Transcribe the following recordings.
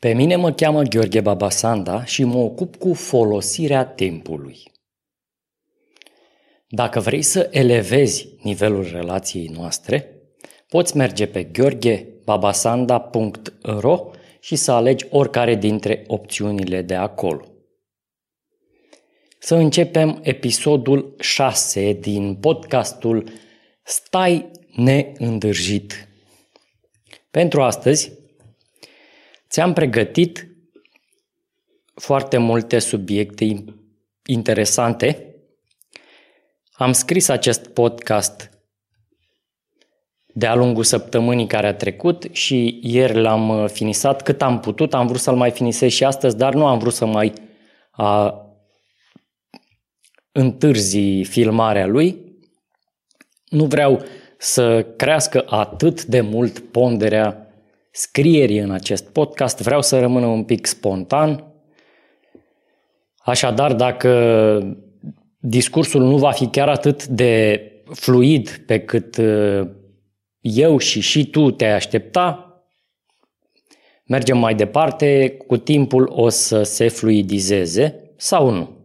Pe mine mă cheamă Gheorghe Babasanda și mă ocup cu folosirea timpului. Dacă vrei să elevezi nivelul relației noastre, poți merge pe gheorghebabasanda.ro și să alegi oricare dintre opțiunile de acolo. Să începem episodul 6 din podcastul Stai neîndârjit. Pentru astăzi ți-am pregătit foarte multe subiecte interesante. Am scris acest podcast de-a lungul săptămânii care a trecut și ieri l-am uh, finisat cât am putut. Am vrut să-l mai finisez și astăzi, dar nu am vrut să mai a, întârzi filmarea lui. Nu vreau să crească atât de mult ponderea scrierii în acest podcast, vreau să rămână un pic spontan. Așadar, dacă discursul nu va fi chiar atât de fluid pe cât uh, eu și și tu te-ai aștepta, mergem mai departe, cu timpul o să se fluidizeze sau nu.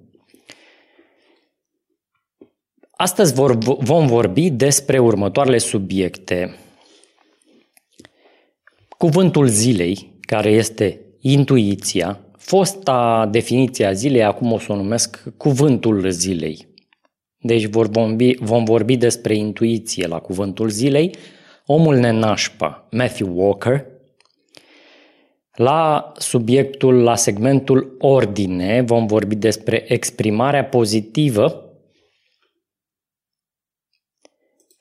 Astăzi vor, vom vorbi despre următoarele subiecte. Cuvântul zilei, care este intuiția, fosta definiție a zilei, acum o să o numesc cuvântul zilei. Deci vor vorbi, vom vorbi despre intuiție la cuvântul zilei, omul nenașpa, Matthew Walker, la subiectul, la segmentul ordine, vom vorbi despre exprimarea pozitivă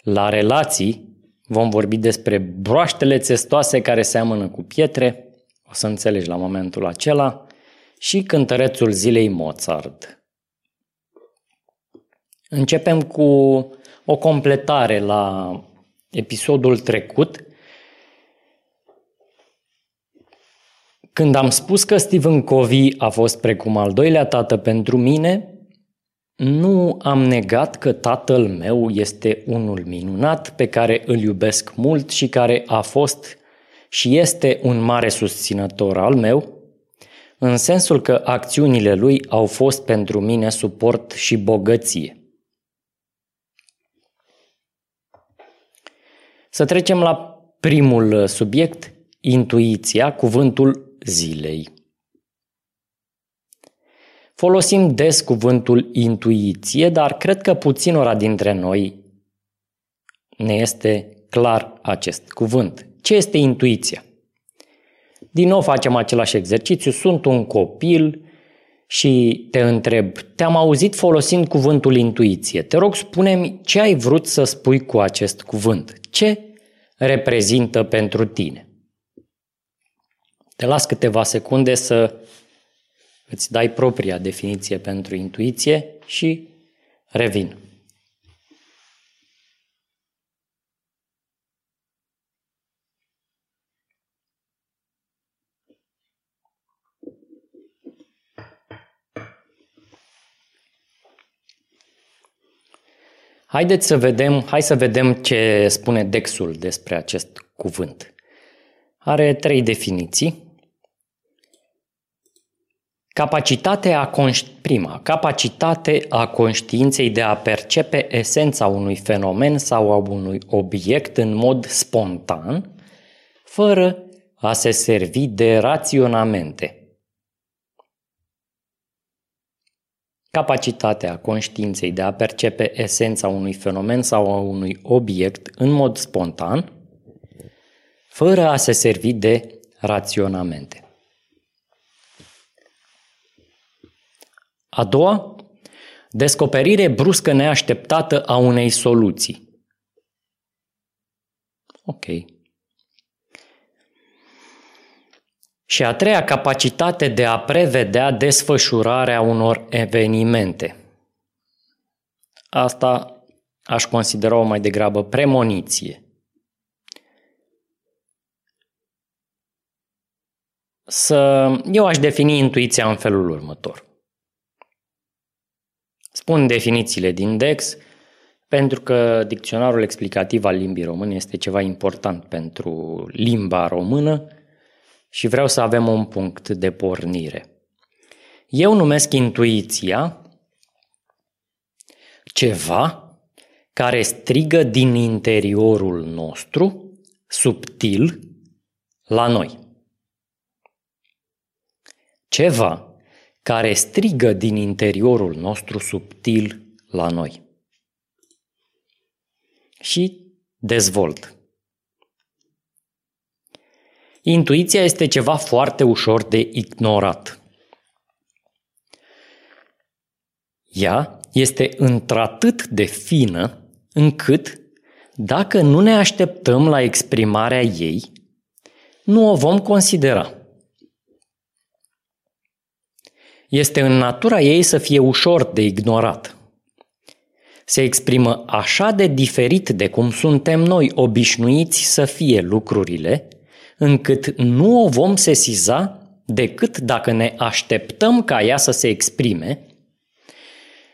La relații vom vorbi despre broaștele țestoase care seamănă cu pietre, o să înțelegi la momentul acela, și cântărețul zilei Mozart. Începem cu o completare la episodul trecut, când am spus că Stephen Covey a fost precum al doilea tată pentru mine, nu am negat că tatăl meu este unul minunat pe care îl iubesc mult și care a fost și este un mare susținător al meu, în sensul că acțiunile lui au fost pentru mine suport și bogăție. Să trecem la primul subiect, intuiția, cuvântul zilei. Folosim des cuvântul intuiție, dar cred că puținora dintre noi ne este clar acest cuvânt. Ce este intuiția? Din nou facem același exercițiu, sunt un copil și te întreb, te-am auzit folosind cuvântul intuiție. Te rog, spune-mi ce ai vrut să spui cu acest cuvânt. Ce reprezintă pentru tine? Te las câteva secunde să îți dai propria definiție pentru intuiție și revin. Haideți să vedem, hai să vedem ce spune Dexul despre acest cuvânt. Are trei definiții. Capacitatea a conș- prima, capacitate a conștiinței de a percepe esența unui fenomen sau a unui obiect în mod spontan, fără a se servi de raționamente. Capacitatea conștiinței de a percepe esența unui fenomen sau a unui obiect în mod spontan, fără a se servi de raționamente. A doua, descoperire bruscă neașteptată a unei soluții. Ok. Și a treia, capacitate de a prevedea desfășurarea unor evenimente. Asta aș considera-o mai degrabă premoniție. Să, eu aș defini intuiția în felul următor. Spun definițiile din DEX pentru că dicționarul explicativ al limbii române este ceva important pentru limba română și vreau să avem un punct de pornire. Eu numesc intuiția ceva care strigă din interiorul nostru, subtil, la noi. Ceva care strigă din interiorul nostru subtil la noi. Și dezvolt. Intuiția este ceva foarte ușor de ignorat. Ea este într-atât de fină încât, dacă nu ne așteptăm la exprimarea ei, nu o vom considera. Este în natura ei să fie ușor de ignorat. Se exprimă așa de diferit de cum suntem noi obișnuiți să fie lucrurile, încât nu o vom sesiza decât dacă ne așteptăm ca ea să se exprime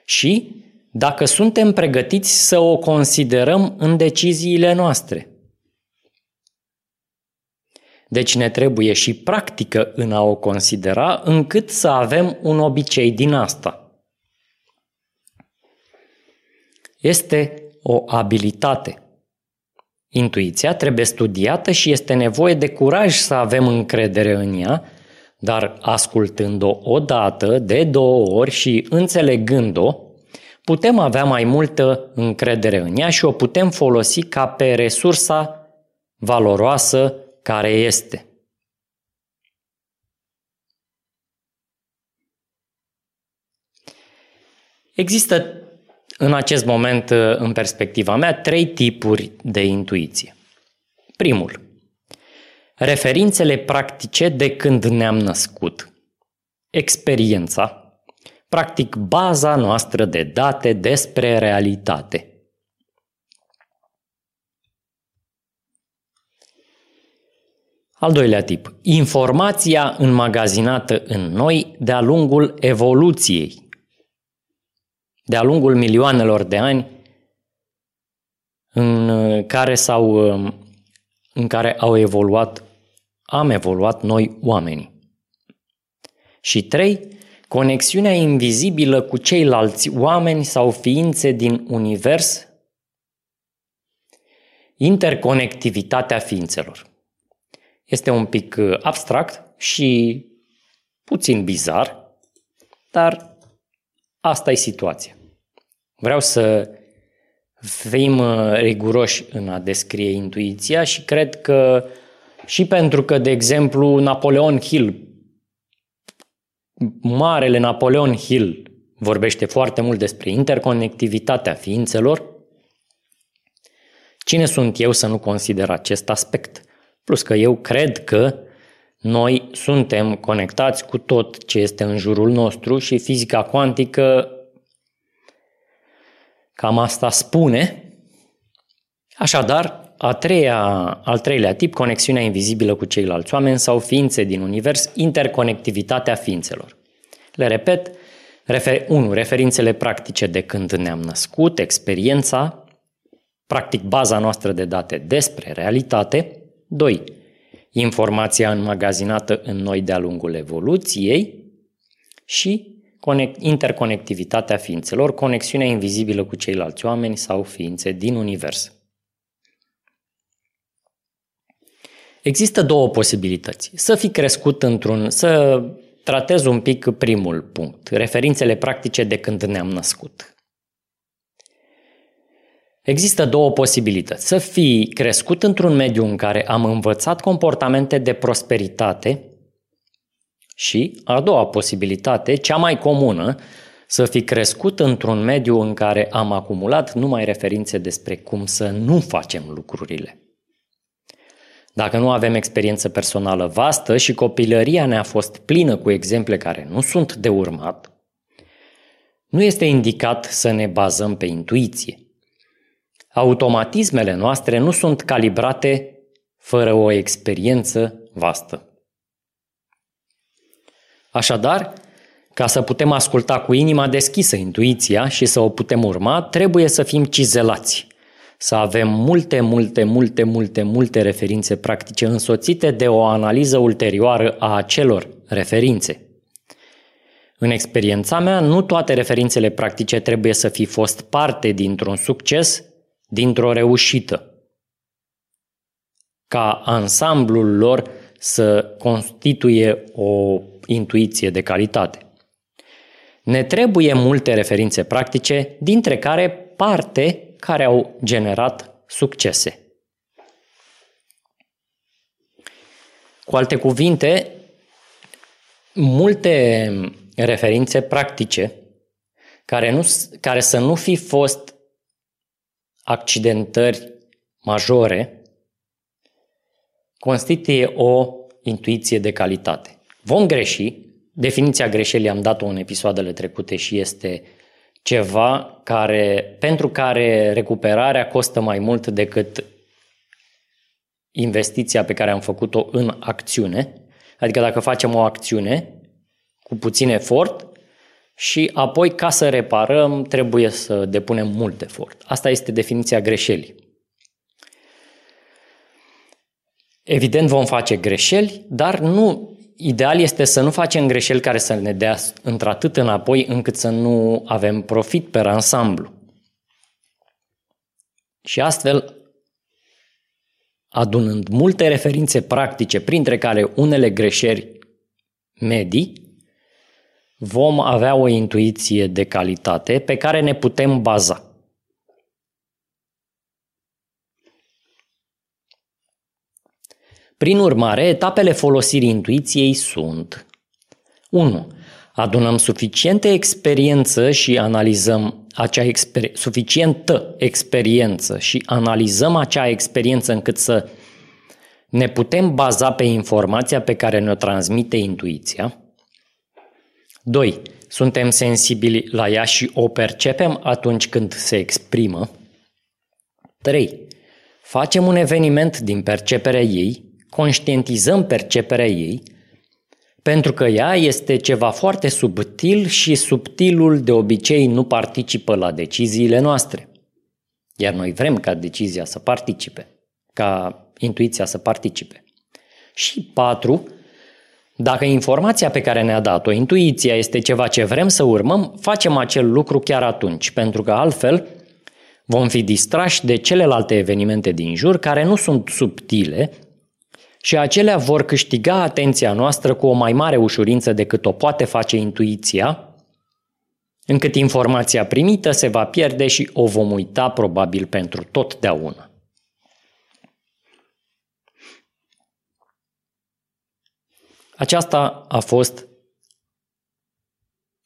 și dacă suntem pregătiți să o considerăm în deciziile noastre. Deci ne trebuie și practică în a o considera încât să avem un obicei din asta. Este o abilitate. Intuiția trebuie studiată și este nevoie de curaj să avem încredere în ea, dar ascultând-o o dată, de două ori și înțelegând-o, putem avea mai multă încredere în ea și o putem folosi ca pe resursa valoroasă care este. Există în acest moment, în perspectiva mea, trei tipuri de intuiție. Primul, referințele practice de când ne-am născut, experiența, practic baza noastră de date despre realitate. Al doilea tip, informația înmagazinată în noi de-a lungul evoluției, de-a lungul milioanelor de ani în care, s-au, în care au evoluat, am evoluat noi oamenii. Și trei, conexiunea invizibilă cu ceilalți oameni sau ființe din univers, interconectivitatea ființelor. Este un pic uh, abstract și puțin bizar, dar asta e situația. Vreau să fim uh, riguroși în a descrie intuiția și cred că și pentru că, de exemplu, Napoleon Hill marele Napoleon Hill vorbește foarte mult despre interconectivitatea ființelor. Cine sunt eu să nu consider acest aspect? Plus că eu cred că noi suntem conectați cu tot ce este în jurul nostru și fizica cuantică cam asta spune. Așadar, a treia, al treilea tip, conexiunea invizibilă cu ceilalți oameni sau ființe din univers, interconectivitatea ființelor. Le repet, refer, 1. Referințele practice de când ne-am născut, experiența, practic baza noastră de date despre realitate. 2. Informația înmagazinată în noi de-a lungul evoluției și interconectivitatea ființelor, conexiunea invizibilă cu ceilalți oameni sau ființe din univers. Există două posibilități. Să fi crescut într-un, să tratez un pic primul punct, referințele practice de când ne-am născut. Există două posibilități. Să fi crescut într-un mediu în care am învățat comportamente de prosperitate și, a doua posibilitate, cea mai comună, să fi crescut într-un mediu în care am acumulat numai referințe despre cum să nu facem lucrurile. Dacă nu avem experiență personală vastă și copilăria ne-a fost plină cu exemple care nu sunt de urmat, nu este indicat să ne bazăm pe intuiție. Automatismele noastre nu sunt calibrate fără o experiență vastă. Așadar, ca să putem asculta cu inima deschisă intuiția și să o putem urma, trebuie să fim cizelați, să avem multe, multe, multe, multe, multe referințe practice însoțite de o analiză ulterioară a acelor referințe. În experiența mea, nu toate referințele practice trebuie să fi fost parte dintr-un succes, dintr-o reușită. Ca ansamblul lor să constituie o intuiție de calitate. Ne trebuie multe referințe practice, dintre care parte care au generat succese. Cu alte cuvinte, multe referințe practice care, nu, care să nu fi fost accidentări majore, constituie o intuiție de calitate. Vom greși, definiția greșelii am dat-o în episoadele trecute și este ceva care, pentru care recuperarea costă mai mult decât investiția pe care am făcut-o în acțiune. Adică dacă facem o acțiune cu puțin efort și apoi ca să reparăm trebuie să depunem mult efort. Asta este definiția greșelii. Evident vom face greșeli, dar nu ideal este să nu facem greșeli care să ne dea într-atât înapoi încât să nu avem profit pe ansamblu. Și astfel, adunând multe referințe practice, printre care unele greșeli medii, vom avea o intuiție de calitate pe care ne putem baza. Prin urmare, etapele folosirii intuiției sunt 1. Adunăm suficientă experiență și analizăm acea exper- suficientă experiență și analizăm acea experiență încât să ne putem baza pe informația pe care ne-o transmite intuiția. 2. Suntem sensibili la ea și o percepem atunci când se exprimă. 3. Facem un eveniment din perceperea ei, conștientizăm perceperea ei, pentru că ea este ceva foarte subtil și subtilul de obicei nu participă la deciziile noastre. Iar noi vrem ca decizia să participe, ca intuiția să participe. Și patru, dacă informația pe care ne-a dat-o, intuiția, este ceva ce vrem să urmăm, facem acel lucru chiar atunci, pentru că altfel vom fi distrași de celelalte evenimente din jur care nu sunt subtile și acelea vor câștiga atenția noastră cu o mai mare ușurință decât o poate face intuiția, încât informația primită se va pierde și o vom uita probabil pentru totdeauna. Aceasta a fost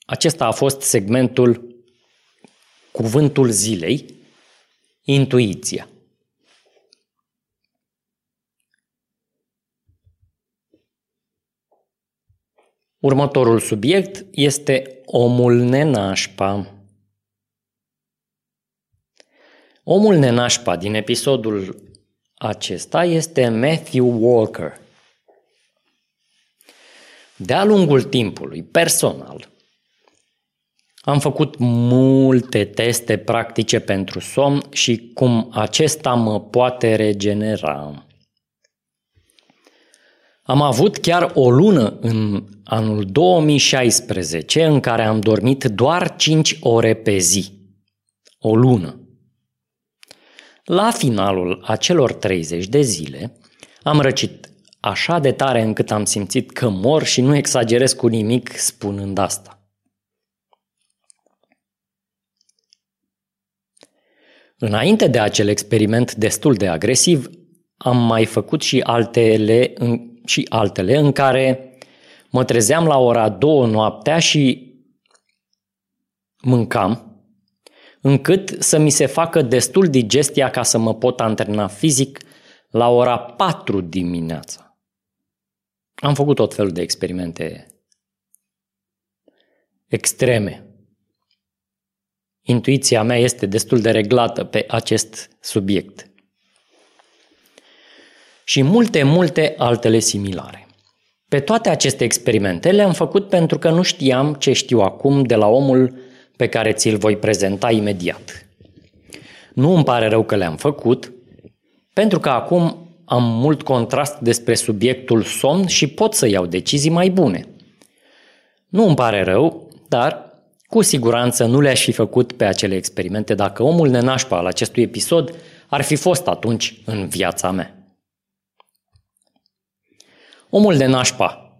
acesta a fost segmentul Cuvântul zilei, intuiția. Următorul subiect este omul nenașpa. Omul nenașpa din episodul acesta este Matthew Walker. De-a lungul timpului, personal, am făcut multe teste practice pentru somn și cum acesta mă poate regenera. Am avut chiar o lună în anul 2016 în care am dormit doar 5 ore pe zi. O lună. La finalul acelor 30 de zile am răcit așa de tare încât am simțit că mor și nu exagerez cu nimic spunând asta. Înainte de acel experiment destul de agresiv, am mai făcut și altele în, și altele în care mă trezeam la ora două noaptea și mâncam, încât să mi se facă destul digestia ca să mă pot antrena fizic la ora 4 dimineața. Am făcut tot felul de experimente extreme. Intuiția mea este destul de reglată pe acest subiect. Și multe, multe altele similare. Pe toate aceste experimente le-am făcut pentru că nu știam ce știu acum de la omul pe care ți-l voi prezenta imediat. Nu îmi pare rău că le-am făcut, pentru că acum am mult contrast despre subiectul somn și pot să iau decizii mai bune. Nu îmi pare rău, dar cu siguranță nu le-aș fi făcut pe acele experimente dacă omul nenașpa al acestui episod ar fi fost atunci în viața mea. Omul de nașpa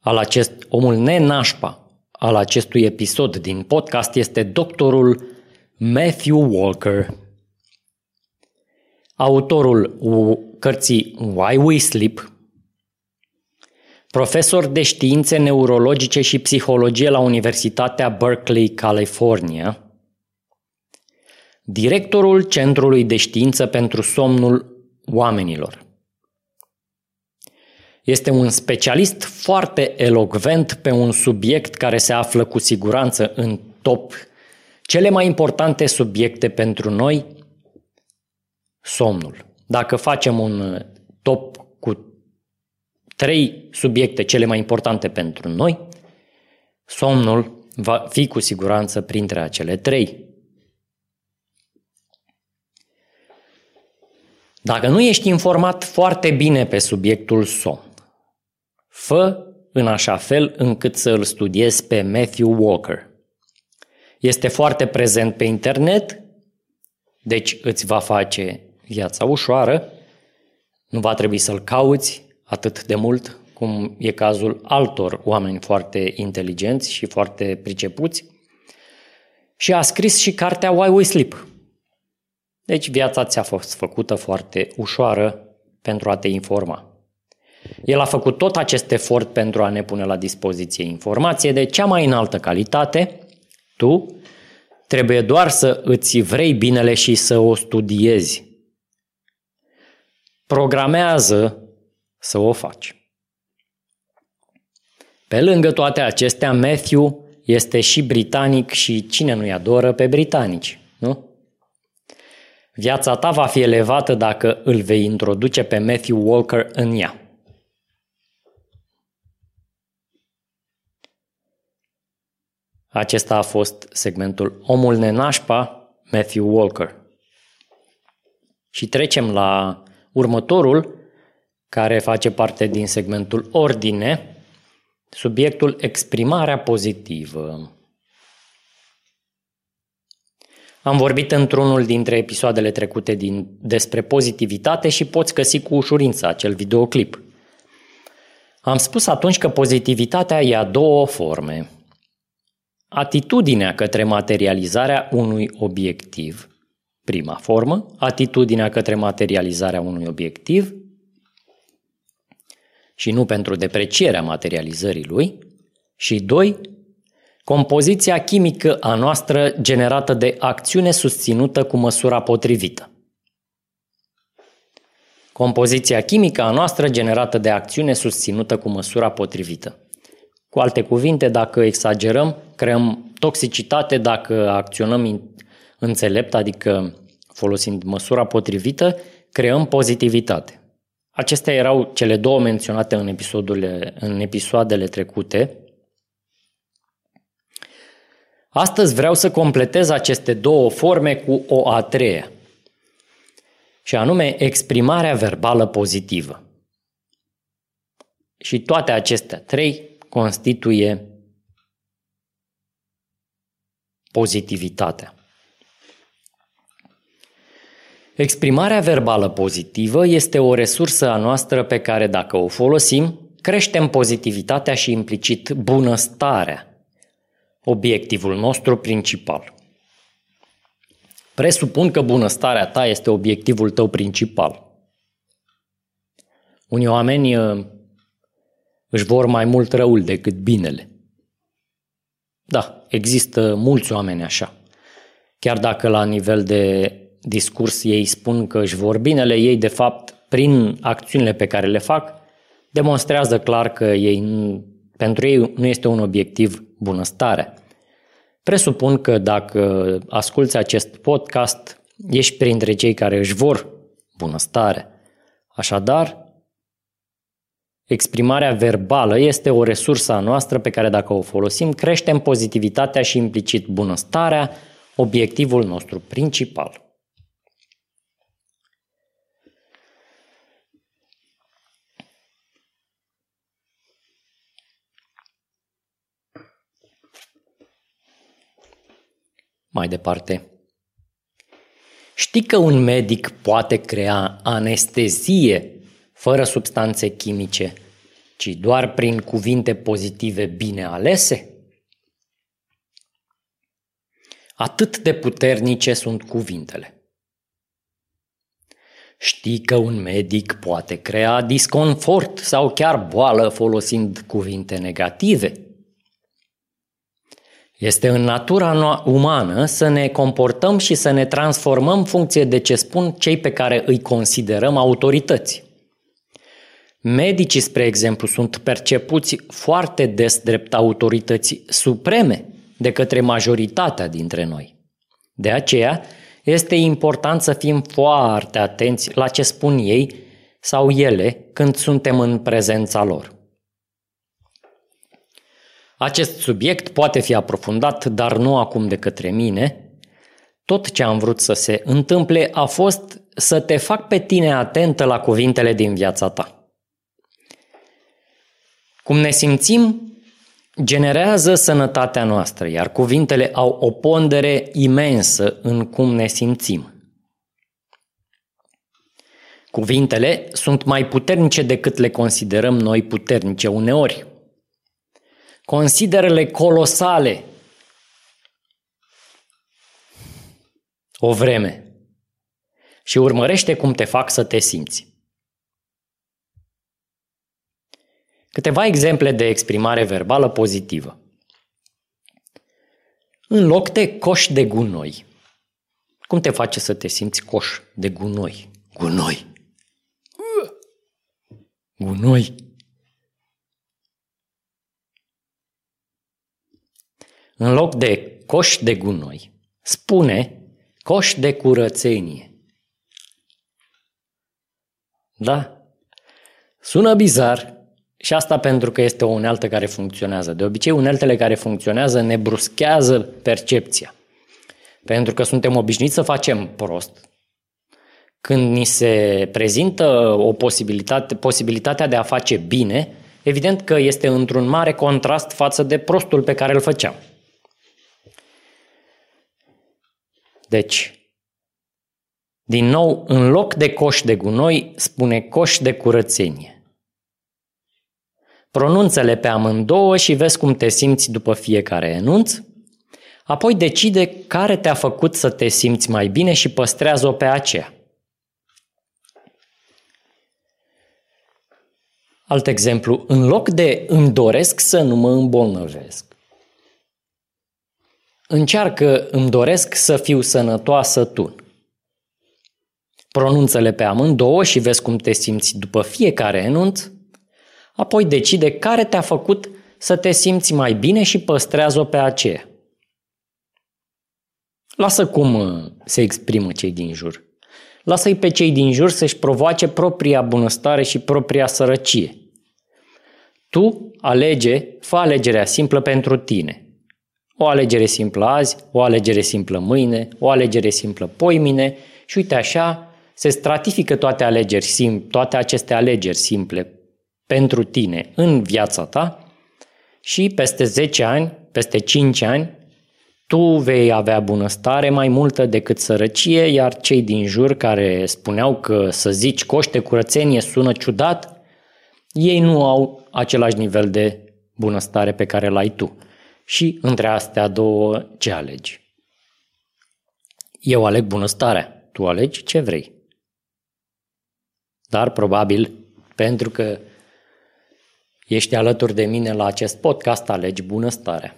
al acest, omul nenașpa al acestui episod din podcast este doctorul Matthew Walker. Autorul cărții Why We Sleep, profesor de științe neurologice și psihologie la Universitatea Berkeley, California, directorul Centrului de Știință pentru Somnul Oamenilor. Este un specialist foarte elocvent pe un subiect care se află cu siguranță în top cele mai importante subiecte pentru noi, somnul. Dacă facem un top cu trei subiecte cele mai importante pentru noi, somnul va fi cu siguranță printre acele trei. Dacă nu ești informat foarte bine pe subiectul somn, fă în așa fel încât să îl studiezi pe Matthew Walker. Este foarte prezent pe internet, deci îți va face viața ușoară, nu va trebui să-l cauți atât de mult cum e cazul altor oameni foarte inteligenți și foarte pricepuți. Și a scris și cartea Why We Sleep. Deci viața ți-a fost făcută foarte ușoară pentru a te informa. El a făcut tot acest efort pentru a ne pune la dispoziție informație de cea mai înaltă calitate. Tu trebuie doar să îți vrei binele și să o studiezi. Programează să o faci. Pe lângă toate acestea, Matthew este și britanic și cine nu-i adoră pe britanici, nu? Viața ta va fi elevată dacă îl vei introduce pe Matthew Walker în ea. Acesta a fost segmentul Omul nenașpa, Matthew Walker. Și trecem la următorul, care face parte din segmentul Ordine, subiectul exprimarea pozitivă. Am vorbit într-unul dintre episoadele trecute din, despre pozitivitate și poți găsi cu ușurință acel videoclip. Am spus atunci că pozitivitatea ia două forme. Atitudinea către materializarea unui obiectiv, prima formă, atitudinea către materializarea unui obiectiv și nu pentru deprecierea materializării lui, și doi, compoziția chimică a noastră generată de acțiune susținută cu măsura potrivită. Compoziția chimică a noastră generată de acțiune susținută cu măsura potrivită. Cu alte cuvinte, dacă exagerăm, creăm toxicitate, dacă acționăm înțelept, adică folosind măsura potrivită, creăm pozitivitate. Acestea erau cele două menționate în, episodurile, în episoadele trecute. Astăzi vreau să completez aceste două forme cu o a treia, și anume exprimarea verbală pozitivă. Și toate acestea trei constituie pozitivitatea. Exprimarea verbală pozitivă este o resursă a noastră pe care, dacă o folosim, creștem pozitivitatea și implicit bunăstarea, obiectivul nostru principal. Presupun că bunăstarea ta este obiectivul tău principal. Unii oameni uh, își vor mai mult răul decât binele. Da, există mulți oameni așa. Chiar dacă la nivel de discurs ei spun că își vor binele, ei de fapt, prin acțiunile pe care le fac, demonstrează clar că ei, pentru ei nu este un obiectiv bunăstare. Presupun că dacă asculți acest podcast, ești printre cei care își vor bunăstare. Așadar, exprimarea verbală este o resursă a noastră pe care dacă o folosim, creștem pozitivitatea și implicit bunăstarea, obiectivul nostru principal. Mai departe. Știi că un medic poate crea anestezie fără substanțe chimice, ci doar prin cuvinte pozitive bine alese? Atât de puternice sunt cuvintele. Știi că un medic poate crea disconfort sau chiar boală folosind cuvinte negative? Este în natura umană să ne comportăm și să ne transformăm funcție de ce spun cei pe care îi considerăm autorități. Medicii, spre exemplu, sunt percepuți foarte des drept autorități supreme de către majoritatea dintre noi. De aceea, este important să fim foarte atenți la ce spun ei sau ele când suntem în prezența lor. Acest subiect poate fi aprofundat, dar nu acum de către mine. Tot ce am vrut să se întâmple a fost să te fac pe tine atentă la cuvintele din viața ta. Cum ne simțim generează sănătatea noastră, iar cuvintele au o pondere imensă în cum ne simțim. Cuvintele sunt mai puternice decât le considerăm noi puternice uneori. Consideră-le colosale o vreme și urmărește cum te fac să te simți. Câteva exemple de exprimare verbală pozitivă. În loc de coș de gunoi. Cum te face să te simți coș de gunoi? Gunoi. Gunoi. În loc de coș de gunoi, spune coș de curățenie. Da? Sună bizar, și asta pentru că este o unealtă care funcționează. De obicei, uneltele care funcționează ne bruschează percepția. Pentru că suntem obișnuiți să facem prost. Când ni se prezintă o posibilitate, posibilitatea de a face bine, evident că este într-un mare contrast față de prostul pe care îl făceam. Deci, din nou, în loc de coș de gunoi, spune coș de curățenie. Pronunță-le pe amândouă și vezi cum te simți după fiecare enunț. Apoi decide care te-a făcut să te simți mai bine și păstrează-o pe aceea. Alt exemplu, în loc de îmi doresc să nu mă îmbolnăvesc, încearcă îmi doresc să fiu sănătoasă tu. Pronunță-le pe amândouă și vezi cum te simți după fiecare enunț apoi decide care te-a făcut să te simți mai bine și păstrează-o pe aceea. Lasă cum uh, se exprimă cei din jur. Lasă-i pe cei din jur să-și provoace propria bunăstare și propria sărăcie. Tu alege, fă alegerea simplă pentru tine. O alegere simplă azi, o alegere simplă mâine, o alegere simplă poimine și uite așa se stratifică toate alegeri sim, toate aceste alegeri simple pentru tine în viața ta și peste 10 ani, peste 5 ani, tu vei avea bunăstare mai multă decât sărăcie, iar cei din jur care spuneau că să zici coște curățenie sună ciudat, ei nu au același nivel de bunăstare pe care l-ai tu. Și între astea două, ce alegi? Eu aleg bunăstarea, tu alegi ce vrei. Dar probabil, pentru că ești alături de mine la acest podcast, alegi bunăstarea.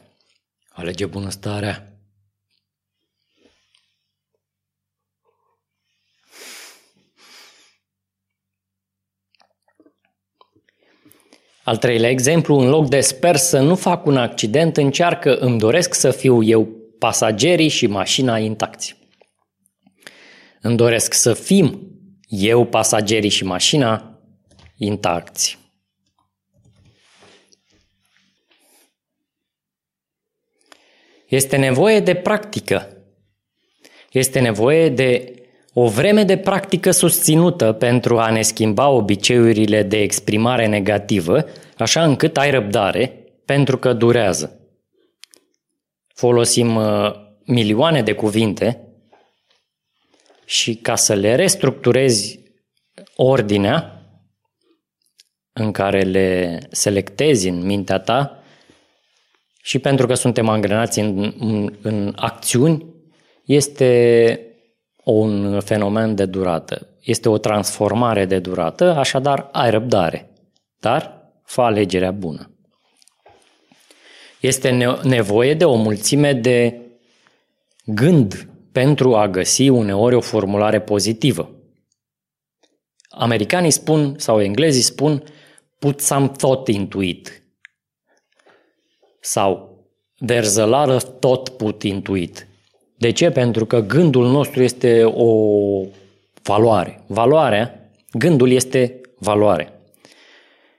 Alege bunăstarea. Al treilea exemplu, în loc de sper să nu fac un accident, încearcă îmi doresc să fiu eu pasagerii și mașina intacți. Îmi doresc să fim eu pasagerii și mașina intacți. Este nevoie de practică. Este nevoie de o vreme de practică susținută pentru a ne schimba obiceiurile de exprimare negativă, așa încât ai răbdare, pentru că durează. Folosim uh, milioane de cuvinte și ca să le restructurezi ordinea în care le selectezi în mintea ta și pentru că suntem angrenați în, în, în acțiuni, este un fenomen de durată. Este o transformare de durată, așadar ai răbdare, dar fă alegerea bună. Este nevoie de o mulțime de gând pentru a găsi uneori o formulare pozitivă. Americanii spun, sau englezii spun, put some thought into it. Sau there's a lot of thought put into it. De ce? Pentru că gândul nostru este o valoare. Valoarea, gândul este valoare.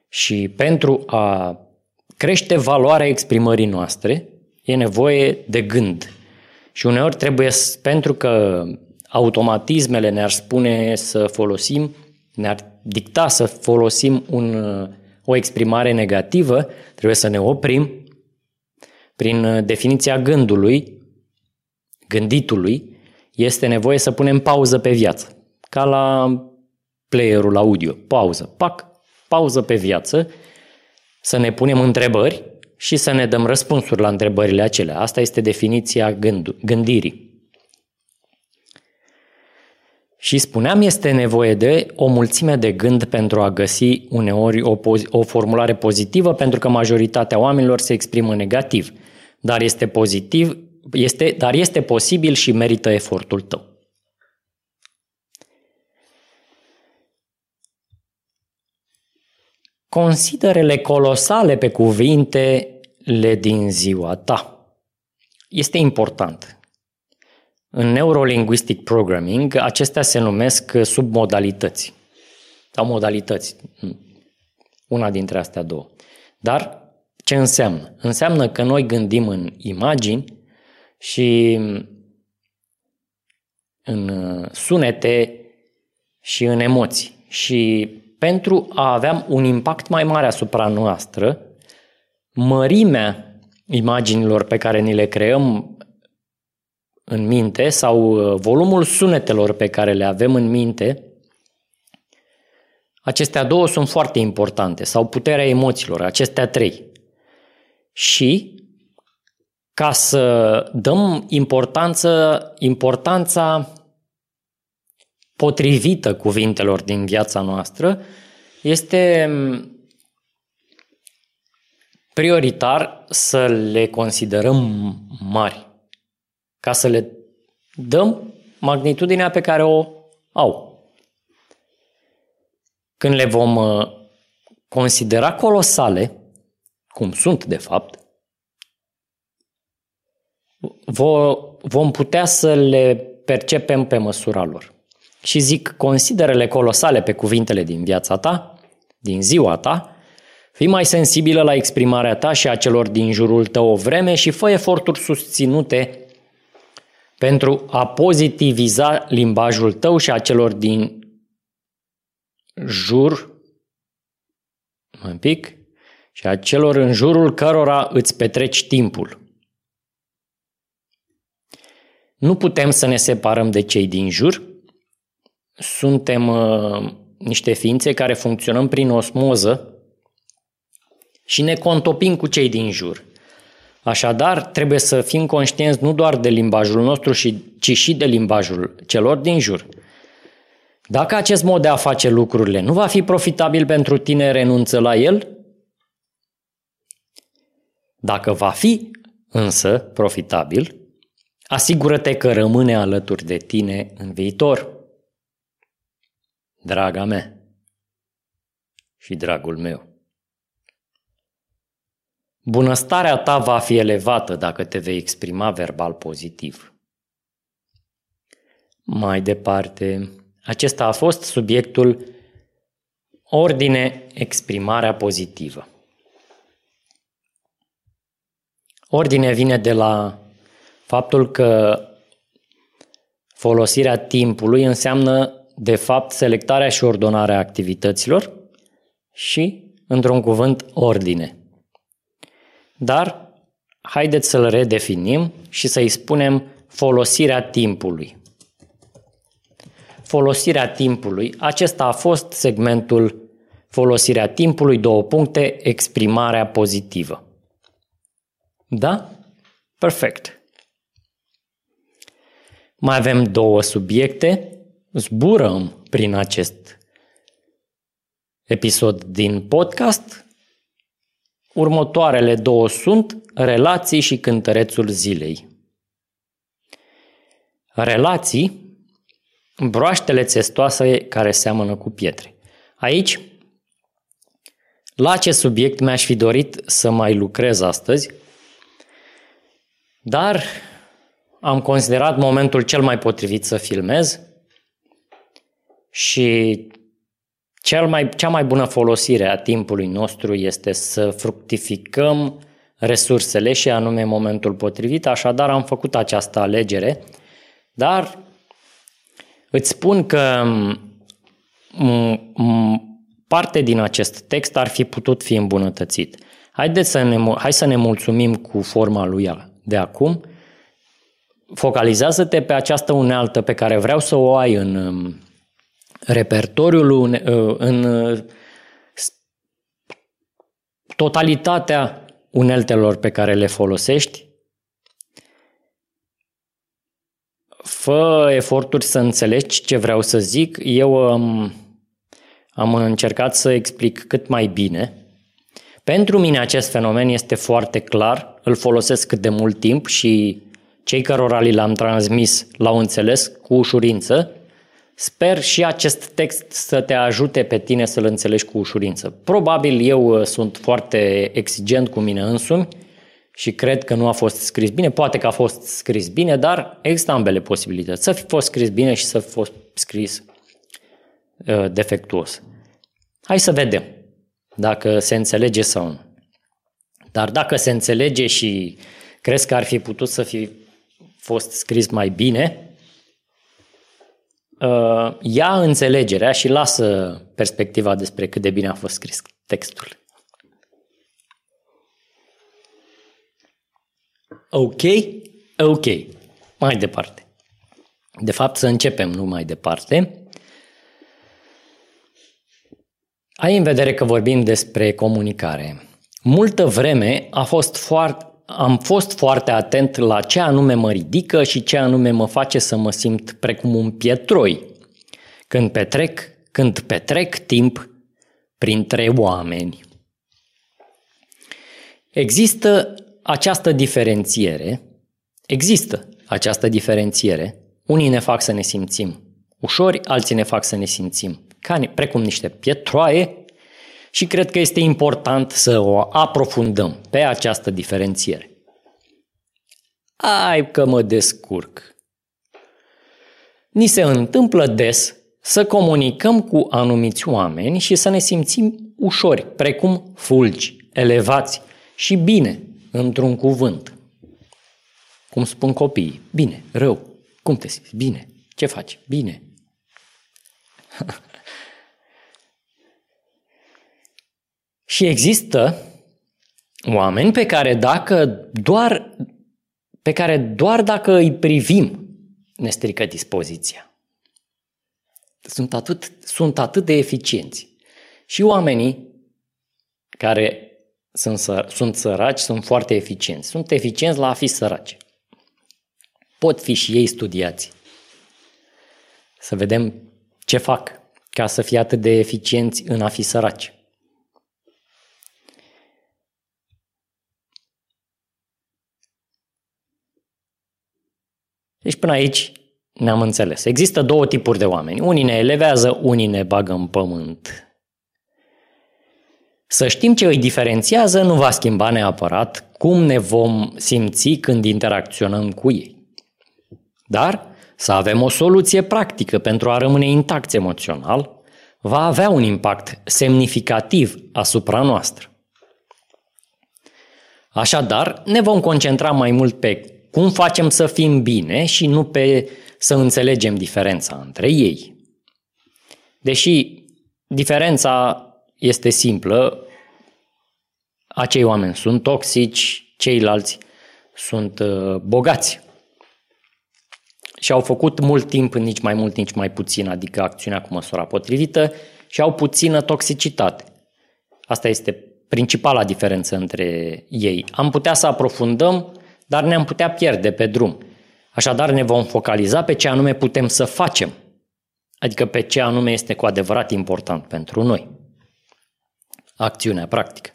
Și pentru a crește valoarea exprimării noastre, e nevoie de gând. Și uneori trebuie, pentru că automatismele ne-ar spune să folosim, ne-ar dicta să folosim un, o exprimare negativă, trebuie să ne oprim prin definiția gândului, gânditului, este nevoie să punem pauză pe viață. Ca la playerul audio. Pauză. Pac, pauză pe viață, să ne punem întrebări și să ne dăm răspunsuri la întrebările acelea. Asta este definiția gând- gândirii. Și spuneam, este nevoie de o mulțime de gând pentru a găsi uneori o, o formulare pozitivă, pentru că majoritatea oamenilor se exprimă negativ. Dar este pozitiv, este, dar este posibil și merită efortul tău. Considerele colosale pe cuvintele din ziua ta. Este important. În Neurolinguistic Programming, acestea se numesc submodalități sau modalități, una dintre astea două. Dar ce înseamnă? Înseamnă că noi gândim în imagini și în sunete și în emoții. Și pentru a avea un impact mai mare asupra noastră, mărimea imaginilor pe care ni le creăm în minte sau uh, volumul sunetelor pe care le avem în minte, acestea două sunt foarte importante, sau puterea emoțiilor, acestea trei. Și ca să dăm importanță, importanța potrivită cuvintelor din viața noastră, este prioritar să le considerăm mari, ca să le dăm magnitudinea pe care o au. Când le vom uh, considera colosale, cum sunt de fapt, vom putea să le percepem pe măsura lor și zic, considerele colosale pe cuvintele din viața ta, din ziua ta, fii mai sensibilă la exprimarea ta și a celor din jurul tău o vreme și fă eforturi susținute pentru a pozitiviza limbajul tău și a celor din jur, un pic, și a celor în jurul cărora îți petreci timpul. Nu putem să ne separăm de cei din jur, suntem uh, niște ființe care funcționăm prin osmoză și ne contopim cu cei din jur. Așadar, trebuie să fim conștienți nu doar de limbajul nostru, ci și de limbajul celor din jur. Dacă acest mod de a face lucrurile nu va fi profitabil pentru tine, renunță la el. Dacă va fi însă profitabil, asigură-te că rămâne alături de tine în viitor draga mea și dragul meu. Bunăstarea ta va fi elevată dacă te vei exprima verbal pozitiv. Mai departe, acesta a fost subiectul ordine, exprimarea pozitivă. Ordine vine de la faptul că folosirea timpului înseamnă de fapt, selectarea și ordonarea activităților și, într-un cuvânt, ordine. Dar haideți să-l redefinim și să-i spunem folosirea timpului. Folosirea timpului. Acesta a fost segmentul folosirea timpului, două puncte, exprimarea pozitivă. Da? Perfect. Mai avem două subiecte. Zburăm prin acest episod din podcast. Următoarele două sunt relații și cântărețul zilei. Relații, broaștele țestoase care seamănă cu pietre. Aici, la ce subiect mi-aș fi dorit să mai lucrez astăzi, dar am considerat momentul cel mai potrivit să filmez și cel mai, cea mai bună folosire a timpului nostru este să fructificăm resursele și anume momentul potrivit, așadar am făcut această alegere, dar îți spun că parte din acest text ar fi putut fi îmbunătățit. Haideți să ne, hai să ne mulțumim cu forma lui de acum. Focalizează-te pe această unealtă pe care vreau să o ai în um, repertoriul, uh, în uh, totalitatea uneltelor pe care le folosești. Fă eforturi să înțelegi ce vreau să zic. Eu um, am încercat să explic cât mai bine. Pentru mine acest fenomen este foarte clar, îl folosesc cât de mult timp și cei cărora li l-am transmis l-au înțeles cu ușurință. Sper și acest text să te ajute pe tine să-l înțelegi cu ușurință. Probabil eu uh, sunt foarte exigent cu mine însumi și cred că nu a fost scris bine. Poate că a fost scris bine, dar există ambele posibilități. Să fi fost scris bine și să fi fost scris uh, defectuos. Hai să vedem dacă se înțelege sau nu. Dar dacă se înțelege și crezi că ar fi putut să fi fost scris mai bine, uh, ia înțelegerea și lasă perspectiva despre cât de bine a fost scris textul. Ok? Ok. Mai departe. De fapt, să începem nu mai departe. Ai în vedere că vorbim despre comunicare. Multă vreme a fost foarte, am fost foarte atent la ce anume mă ridică și ce anume mă face să mă simt precum un pietroi când petrec, când petrec timp printre oameni. Există această diferențiere, există această diferențiere. Unii ne fac să ne simțim ușori, alții ne fac să ne simțim ca, precum niște pietroaie și cred că este important să o aprofundăm pe această diferențiere. Ai că mă descurc. Ni se întâmplă des să comunicăm cu anumiți oameni și să ne simțim ușori, precum fulgi, elevați și bine, într-un cuvânt. Cum spun copiii, bine, rău, cum te simți? Bine. Ce faci? Bine. Și există oameni pe care dacă doar pe care doar dacă îi privim ne strică dispoziția. Sunt atât, sunt atât de eficienți. Și oamenii care sunt, săr- sunt săraci sunt foarte eficienți. Sunt eficienți la a fi săraci. Pot fi și ei studiați. Să vedem ce fac ca să fie atât de eficienți în a fi săraci. Deci până aici ne-am înțeles. Există două tipuri de oameni. Unii ne elevează, unii ne bagă în pământ. Să știm ce îi diferențiază nu va schimba neapărat cum ne vom simți când interacționăm cu ei. Dar să avem o soluție practică pentru a rămâne intact emoțional va avea un impact semnificativ asupra noastră. Așadar, ne vom concentra mai mult pe cum facem să fim bine și nu pe să înțelegem diferența între ei. Deși diferența este simplă, acei oameni sunt toxici, ceilalți sunt uh, bogați. și au făcut mult timp, nici mai mult, nici mai puțin, adică acțiunea cu măsura potrivită și au puțină toxicitate. Asta este principala diferență între ei. Am putea să aprofundăm, dar ne-am putea pierde pe drum. Așadar ne vom focaliza pe ce anume putem să facem, adică pe ce anume este cu adevărat important pentru noi. Acțiunea practică.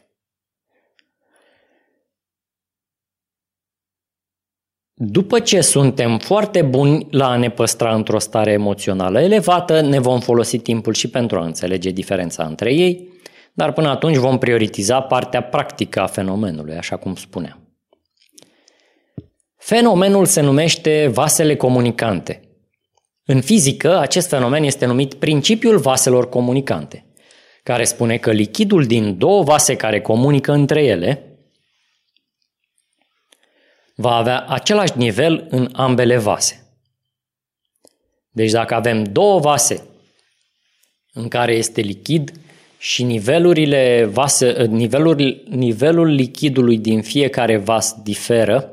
După ce suntem foarte buni la a ne păstra într-o stare emoțională elevată, ne vom folosi timpul și pentru a înțelege diferența între ei, dar până atunci vom prioritiza partea practică a fenomenului, așa cum spuneam. Fenomenul se numește vasele comunicante. În fizică, acest fenomen este numit principiul vaselor comunicante, care spune că lichidul din două vase care comunică între ele va avea același nivel în ambele vase. Deci dacă avem două vase în care este lichid și nivelurile vase, nivelul, nivelul lichidului din fiecare vas diferă,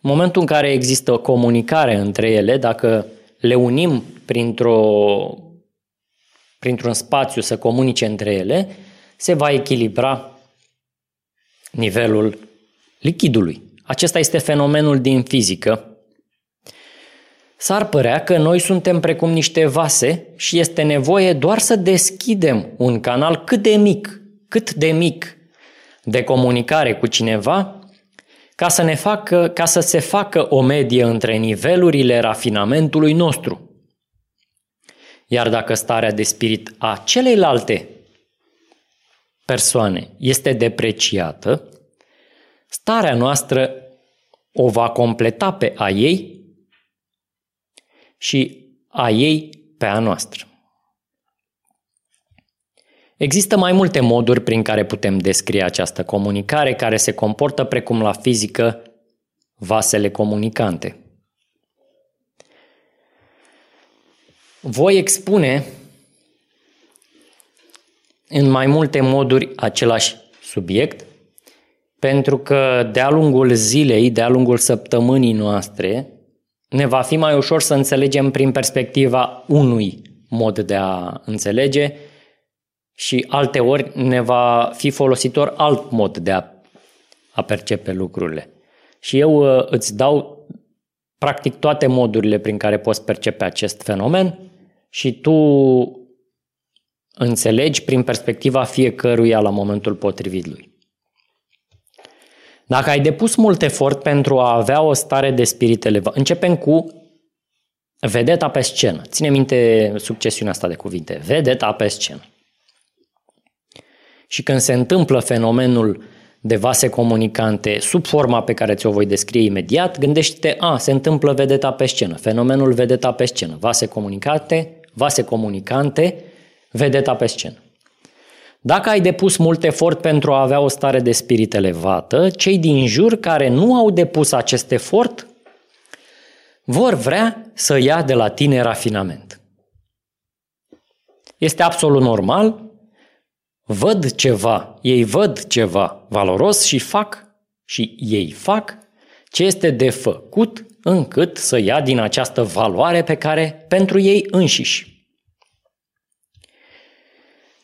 în momentul în care există o comunicare între ele, dacă le unim printr-o, printr-un spațiu să comunice între ele, se va echilibra nivelul lichidului. Acesta este fenomenul din fizică. S-ar părea că noi suntem precum niște vase și este nevoie doar să deschidem un canal cât de mic, cât de mic de comunicare cu cineva ca să, ne facă, ca să se facă o medie între nivelurile rafinamentului nostru. Iar dacă starea de spirit a celeilalte persoane este depreciată, starea noastră o va completa pe a ei și a ei pe a noastră. Există mai multe moduri prin care putem descrie această comunicare care se comportă precum la fizică vasele comunicante. Voi expune în mai multe moduri același subiect, pentru că de-a lungul zilei, de-a lungul săptămânii noastre, ne va fi mai ușor să înțelegem prin perspectiva unui mod de a înțelege și alte ori ne va fi folositor alt mod de a, a percepe lucrurile. Și eu uh, îți dau practic toate modurile prin care poți percepe acest fenomen și tu înțelegi prin perspectiva fiecăruia la momentul potrivit lui. Dacă ai depus mult efort pentru a avea o stare de spirit elevat, începem cu vedeta pe scenă. Ține minte succesiunea asta de cuvinte. Vedeta pe scenă. Și când se întâmplă fenomenul de vase comunicante sub forma pe care ți-o voi descrie imediat, gândește-te, a, se întâmplă vedeta pe scenă, fenomenul vedeta pe scenă, vase comunicate, vase comunicante, vedeta pe scenă. Dacă ai depus mult efort pentru a avea o stare de spirit elevată, cei din jur care nu au depus acest efort vor vrea să ia de la tine rafinament. Este absolut normal, văd ceva, ei văd ceva valoros și fac, și ei fac ce este de făcut încât să ia din această valoare pe care pentru ei înșiși.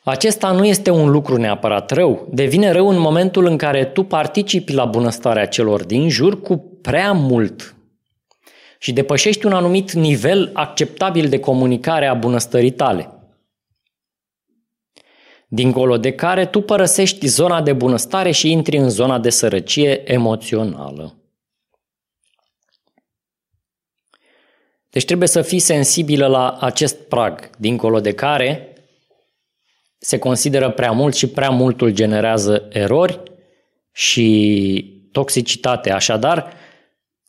Acesta nu este un lucru neapărat rău, devine rău în momentul în care tu participi la bunăstarea celor din jur cu prea mult și depășești un anumit nivel acceptabil de comunicare a bunăstării tale. Dincolo de care tu părăsești zona de bunăstare și intri în zona de sărăcie emoțională. Deci trebuie să fii sensibilă la acest prag, dincolo de care se consideră prea mult și prea multul generează erori și toxicitate. Așadar,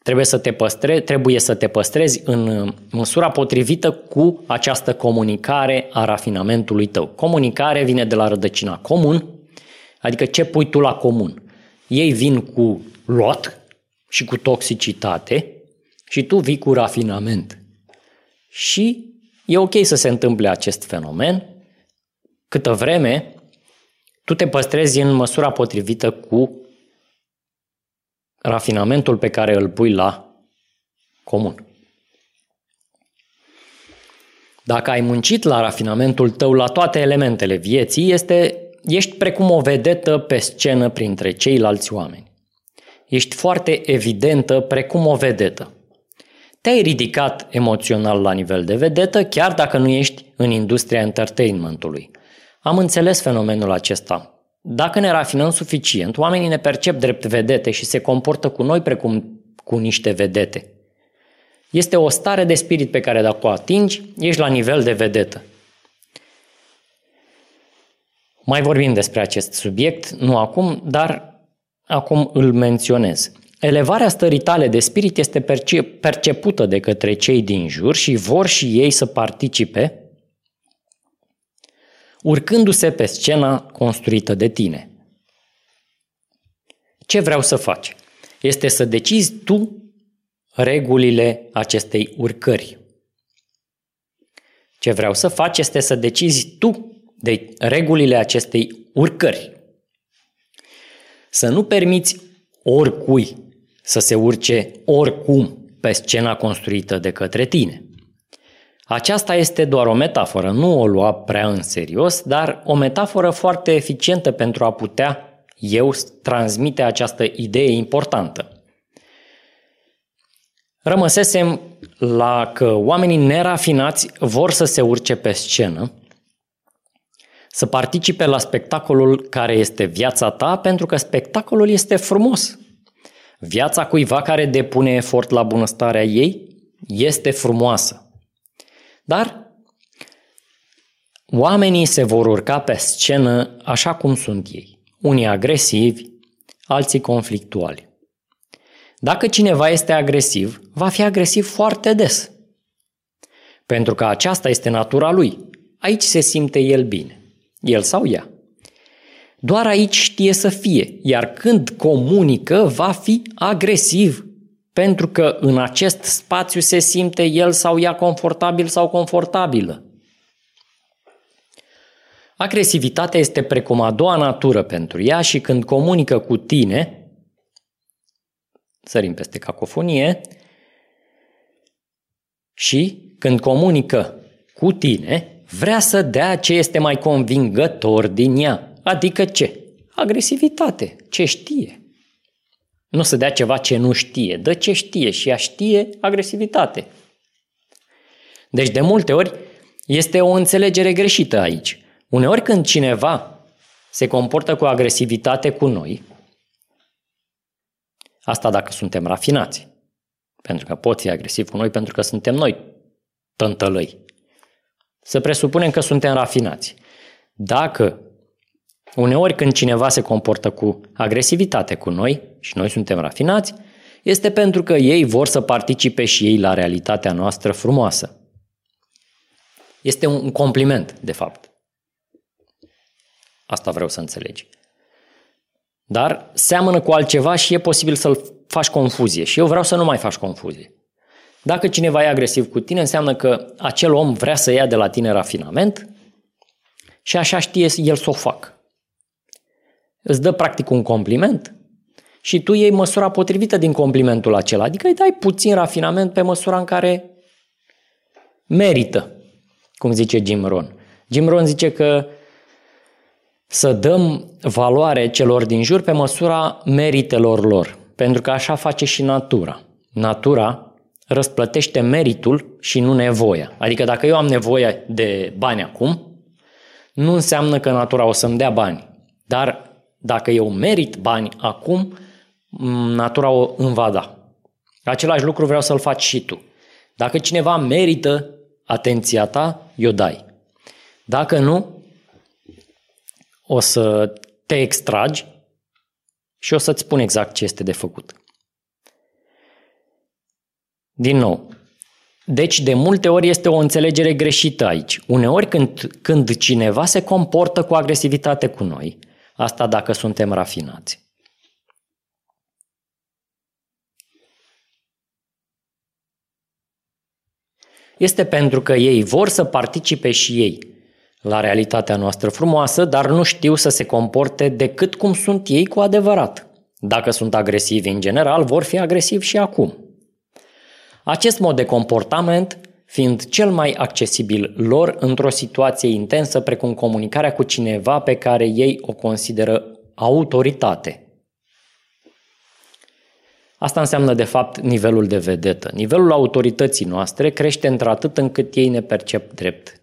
trebuie să te păstre, trebuie să te păstrezi în măsura potrivită cu această comunicare a rafinamentului tău. Comunicare vine de la rădăcina comun, adică ce pui tu la comun. Ei vin cu lot și cu toxicitate și tu vii cu rafinament. Și e ok să se întâmple acest fenomen, câtă vreme tu te păstrezi în măsura potrivită cu rafinamentul pe care îl pui la comun. Dacă ai muncit la rafinamentul tău la toate elementele vieții, este, ești precum o vedetă pe scenă printre ceilalți oameni. Ești foarte evidentă precum o vedetă. Te-ai ridicat emoțional la nivel de vedetă, chiar dacă nu ești în industria entertainmentului. Am înțeles fenomenul acesta. Dacă ne rafinăm suficient, oamenii ne percep drept vedete și se comportă cu noi precum cu niște vedete. Este o stare de spirit pe care dacă o atingi, ești la nivel de vedetă. Mai vorbim despre acest subiect, nu acum, dar acum îl menționez. Elevarea stării tale de spirit este percepută de către cei din jur și vor și ei să participe, urcându-se pe scena construită de tine. Ce vreau să faci? Este să decizi tu regulile acestei urcări. Ce vreau să faci este să decizi tu de regulile acestei urcări. Să nu permiți oricui să se urce oricum pe scena construită de către tine. Aceasta este doar o metaforă, nu o lua prea în serios, dar o metaforă foarte eficientă pentru a putea eu transmite această idee importantă. Rămăsesem la că oamenii nerafinați vor să se urce pe scenă, să participe la spectacolul care este viața ta, pentru că spectacolul este frumos. Viața cuiva care depune efort la bunăstarea ei este frumoasă. Dar oamenii se vor urca pe scenă așa cum sunt ei. Unii agresivi, alții conflictuali. Dacă cineva este agresiv, va fi agresiv foarte des. Pentru că aceasta este natura lui. Aici se simte el bine. El sau ea. Doar aici știe să fie, iar când comunică, va fi agresiv, pentru că în acest spațiu se simte el sau ea confortabil sau confortabilă. Agresivitatea este precum a doua natură pentru ea și când comunică cu tine, sărim peste cacofonie, și când comunică cu tine, vrea să dea ce este mai convingător din ea. Adică ce? Agresivitate, ce știe. Nu să dea ceva ce nu știe, dă ce știe și ea știe agresivitate. Deci de multe ori este o înțelegere greșită aici. Uneori când cineva se comportă cu agresivitate cu noi, Asta dacă suntem rafinați. Pentru că pot fi agresiv cu noi pentru că suntem noi tântălăi. Să presupunem că suntem rafinați. Dacă uneori când cineva se comportă cu agresivitate cu noi și noi suntem rafinați, este pentru că ei vor să participe și ei la realitatea noastră frumoasă. Este un compliment, de fapt. Asta vreau să înțelegi. Dar seamănă cu altceva și e posibil să-l faci confuzie. Și eu vreau să nu mai faci confuzie. Dacă cineva e agresiv cu tine, înseamnă că acel om vrea să ia de la tine rafinament și așa știe el să o facă. Îți dă practic un compliment și tu iei măsura potrivită din complimentul acela. Adică îi dai puțin rafinament pe măsura în care merită, cum zice Jim Ron. Jim Ron zice că să dăm valoare celor din jur pe măsura meritelor lor, pentru că așa face și natura. Natura răsplătește meritul și nu nevoia. Adică dacă eu am nevoie de bani acum, nu înseamnă că natura o să-mi dea bani. Dar dacă eu merit bani acum, natura o îmi va da. Același lucru vreau să-l faci și tu. Dacă cineva merită atenția ta, i-o dai. Dacă nu, o să te extragi și o să-ți spun exact ce este de făcut. Din nou, deci de multe ori este o înțelegere greșită aici. Uneori când, când cineva se comportă cu agresivitate cu noi, asta dacă suntem rafinați. Este pentru că ei vor să participe și ei la realitatea noastră frumoasă, dar nu știu să se comporte decât cum sunt ei cu adevărat. Dacă sunt agresivi în general, vor fi agresivi și acum. Acest mod de comportament fiind cel mai accesibil lor într-o situație intensă precum comunicarea cu cineva pe care ei o consideră autoritate. Asta înseamnă, de fapt, nivelul de vedetă. Nivelul autorității noastre crește într-atât încât ei ne percep drept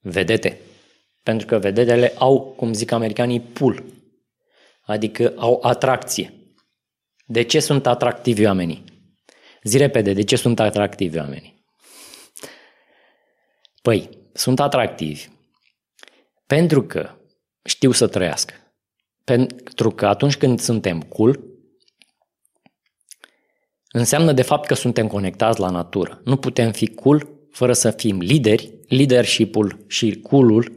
vedete. Pentru că vedetele au, cum zic americanii, pull, adică au atracție. De ce sunt atractivi oamenii? Zi repede, de ce sunt atractivi oamenii? Păi, sunt atractivi pentru că știu să trăiască. Pentru că atunci când suntem cool, înseamnă de fapt că suntem conectați la natură. Nu putem fi cool fără să fim lideri. Leadership-ul și cool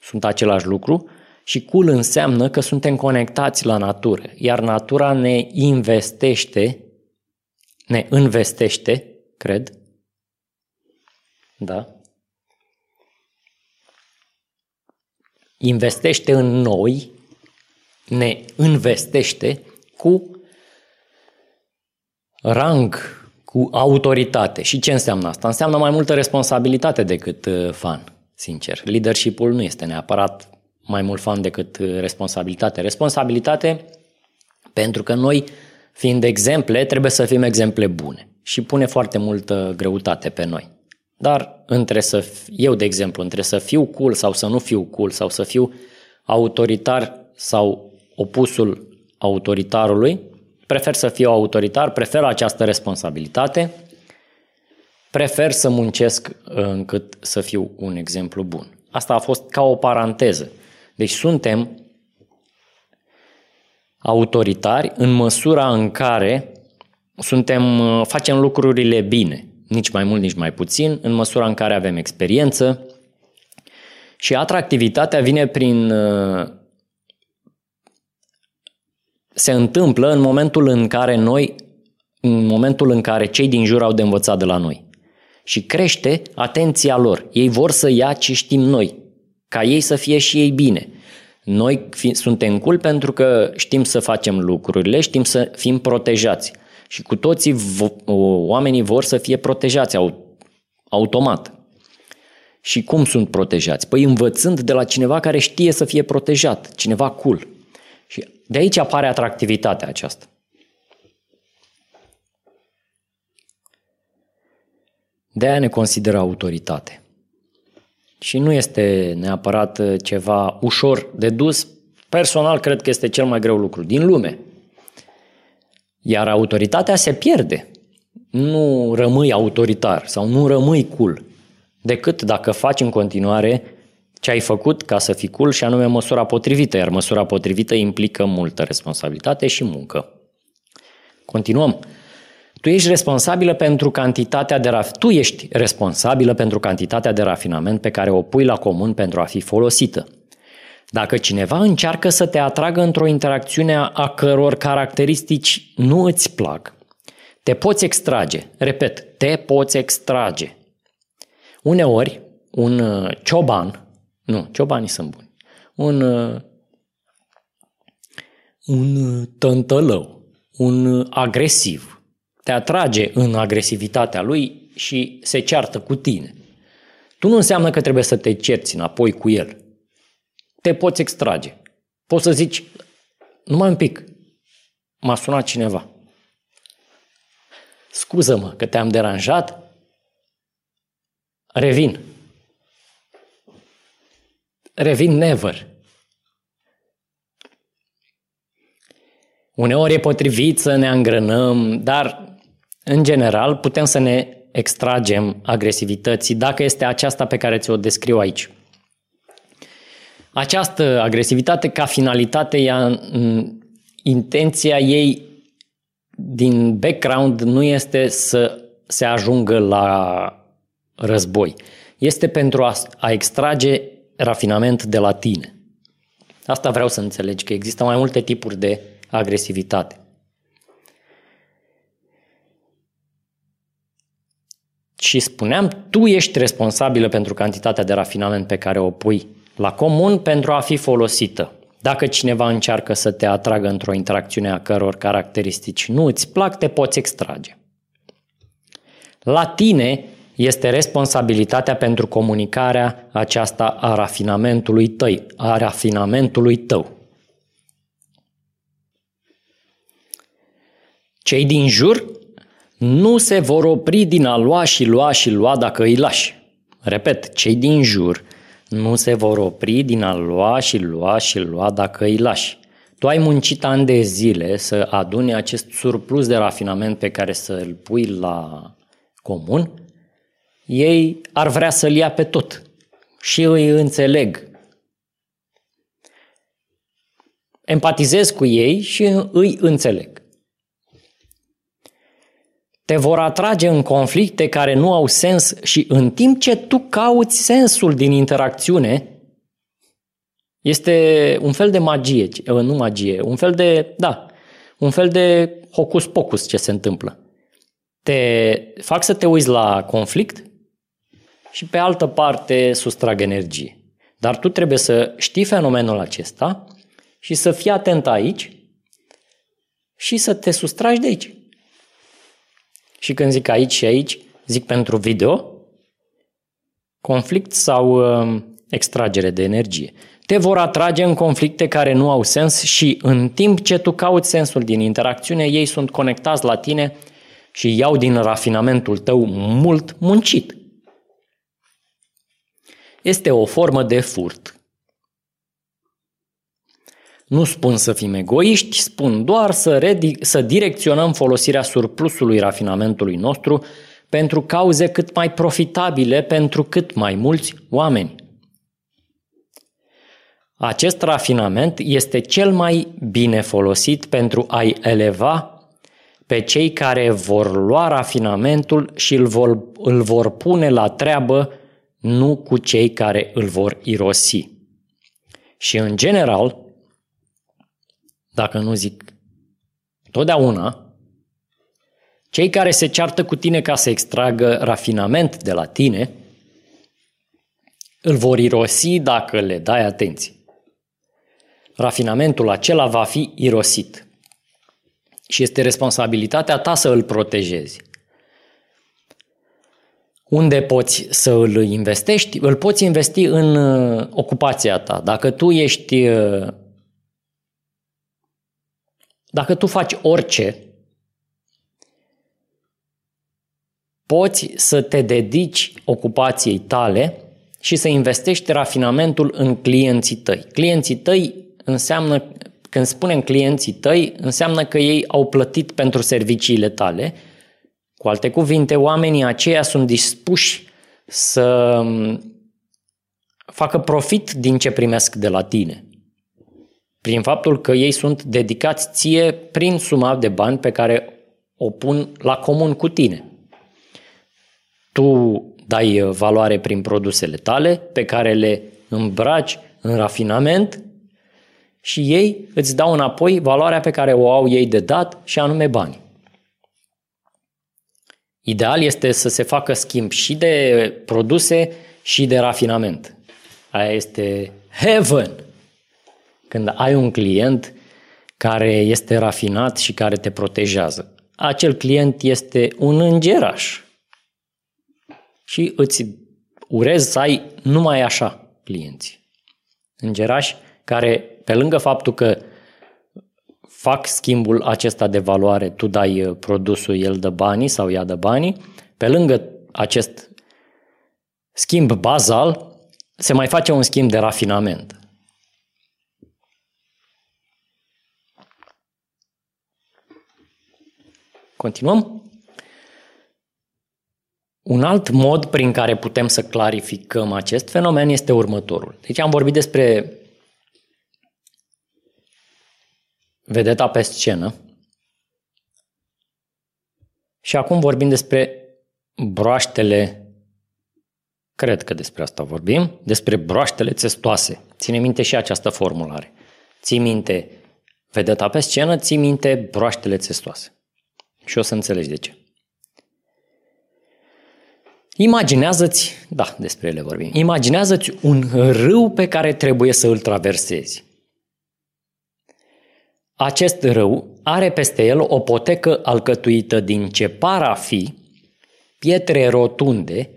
sunt același lucru și cool înseamnă că suntem conectați la natură, iar natura ne investește, ne investește, cred, da, investește în noi, ne investește cu rang, cu autoritate. Și ce înseamnă asta? Înseamnă mai multă responsabilitate decât uh, fan, sincer. Leadership-ul nu este neapărat mai mult fan decât uh, responsabilitate. Responsabilitate pentru că noi, fiind exemple, trebuie să fim exemple bune și pune foarte multă greutate pe noi. Dar între să, eu de exemplu, între să fiu cool sau să nu fiu cool sau să fiu autoritar sau opusul autoritarului, prefer să fiu autoritar, prefer această responsabilitate, prefer să muncesc încât să fiu un exemplu bun. Asta a fost ca o paranteză. Deci suntem autoritari în măsura în care suntem, facem lucrurile bine nici mai mult, nici mai puțin, în măsura în care avem experiență. Și atractivitatea vine prin. Uh, se întâmplă în momentul în care noi, în momentul în care cei din jur au de învățat de la noi. Și crește atenția lor. Ei vor să ia ce știm noi, ca ei să fie și ei bine. Noi fi, suntem cool pentru că știm să facem lucrurile, știm să fim protejați. Și cu toții oamenii vor să fie protejați automat. Și cum sunt protejați? Păi învățând de la cineva care știe să fie protejat, cineva cool. Și de aici apare atractivitatea aceasta. De aia ne consideră autoritate. Și nu este neapărat ceva ușor de dus. Personal, cred că este cel mai greu lucru din lume. Iar autoritatea se pierde. Nu rămâi autoritar sau nu rămâi cool, decât dacă faci în continuare ce ai făcut ca să fii cool și anume măsura potrivită, iar măsura potrivită implică multă responsabilitate și muncă. Continuăm. Tu ești responsabilă pentru cantitatea de raf- tu ești responsabilă pentru cantitatea de rafinament pe care o pui la comun pentru a fi folosită. Dacă cineva încearcă să te atragă într-o interacțiune a căror caracteristici nu îți plac, te poți extrage. Repet, te poți extrage. Uneori, un uh, cioban, nu, ciobanii sunt buni, un, uh, un uh, tântălău, un agresiv, te atrage în agresivitatea lui și se ceartă cu tine. Tu nu înseamnă că trebuie să te cerți înapoi cu el te poți extrage. Poți să zici, numai un pic, m-a sunat cineva. Scuză-mă că te-am deranjat, revin. Revin never. Uneori e potrivit să ne îngrănăm, dar în general putem să ne extragem agresivității dacă este aceasta pe care ți-o descriu aici. Această agresivitate ca finalitate, ea, intenția ei din background nu este să se ajungă la război. Este pentru a, a extrage rafinament de la tine. Asta vreau să înțelegi, că există mai multe tipuri de agresivitate. Și spuneam, tu ești responsabilă pentru cantitatea de rafinament pe care o pui la comun pentru a fi folosită. Dacă cineva încearcă să te atragă într-o interacțiune a căror caracteristici nu îți plac, te poți extrage. La tine este responsabilitatea pentru comunicarea aceasta a rafinamentului tău, a rafinamentului tău. Cei din jur nu se vor opri din a lua și lua și lua dacă îi lași. Repet, cei din jur nu se vor opri din a lua și lua și lua dacă îi lași. Tu ai muncit ani de zile să aduni acest surplus de rafinament pe care să îl pui la comun, ei ar vrea să-l ia pe tot. Și îi înțeleg. Empatizez cu ei și îi înțeleg te vor atrage în conflicte care nu au sens și în timp ce tu cauți sensul din interacțiune, este un fel de magie, nu magie, un fel de, da, un fel de hocus-pocus ce se întâmplă. Te fac să te uiți la conflict și pe altă parte sustrag energie. Dar tu trebuie să știi fenomenul acesta și să fii atent aici și să te sustragi de aici. Și când zic aici și aici, zic pentru video, conflict sau uh, extragere de energie. Te vor atrage în conflicte care nu au sens și în timp ce tu cauți sensul din interacțiune, ei sunt conectați la tine și iau din rafinamentul tău mult muncit. Este o formă de furt nu spun să fim egoiști, spun doar să, redi- să direcționăm folosirea surplusului rafinamentului nostru pentru cauze cât mai profitabile pentru cât mai mulți oameni. Acest rafinament este cel mai bine folosit pentru a-i eleva pe cei care vor lua rafinamentul și îl vor, îl vor pune la treabă, nu cu cei care îl vor irosi. Și în general, dacă nu zic totdeauna, cei care se ceartă cu tine ca să extragă rafinament de la tine, îl vor irosi dacă le dai atenție. Rafinamentul acela va fi irosit și este responsabilitatea ta să îl protejezi. Unde poți să îl investești? Îl poți investi în uh, ocupația ta. Dacă tu ești uh, dacă tu faci orice, poți să te dedici ocupației tale și să investești rafinamentul în clienții tăi. Clienții tăi înseamnă, când spunem clienții tăi, înseamnă că ei au plătit pentru serviciile tale. Cu alte cuvinte, oamenii aceia sunt dispuși să facă profit din ce primesc de la tine prin faptul că ei sunt dedicați ție prin suma de bani pe care o pun la comun cu tine. Tu dai valoare prin produsele tale pe care le îmbraci în rafinament și ei îți dau înapoi valoarea pe care o au ei de dat și anume bani. Ideal este să se facă schimb și de produse și de rafinament. Aia este heaven când ai un client care este rafinat și care te protejează. Acel client este un îngeraș. Și îți urez să ai numai așa clienți. Îngerași care, pe lângă faptul că fac schimbul acesta de valoare, tu dai uh, produsul, el dă banii sau ea dă banii, pe lângă acest schimb bazal, se mai face un schimb de rafinament. Continuăm? Un alt mod prin care putem să clarificăm acest fenomen este următorul. Deci am vorbit despre vedeta pe scenă și acum vorbim despre broaștele, cred că despre asta vorbim, despre broaștele țestoase. Ține minte și această formulare. Ții minte vedeta pe scenă, ții minte broaștele țestoase. Și o să înțelegi de ce. Imaginează-ți, da, despre ele vorbim, imaginează-ți un râu pe care trebuie să îl traversezi. Acest râu are peste el o potecă alcătuită din ce par a fi pietre rotunde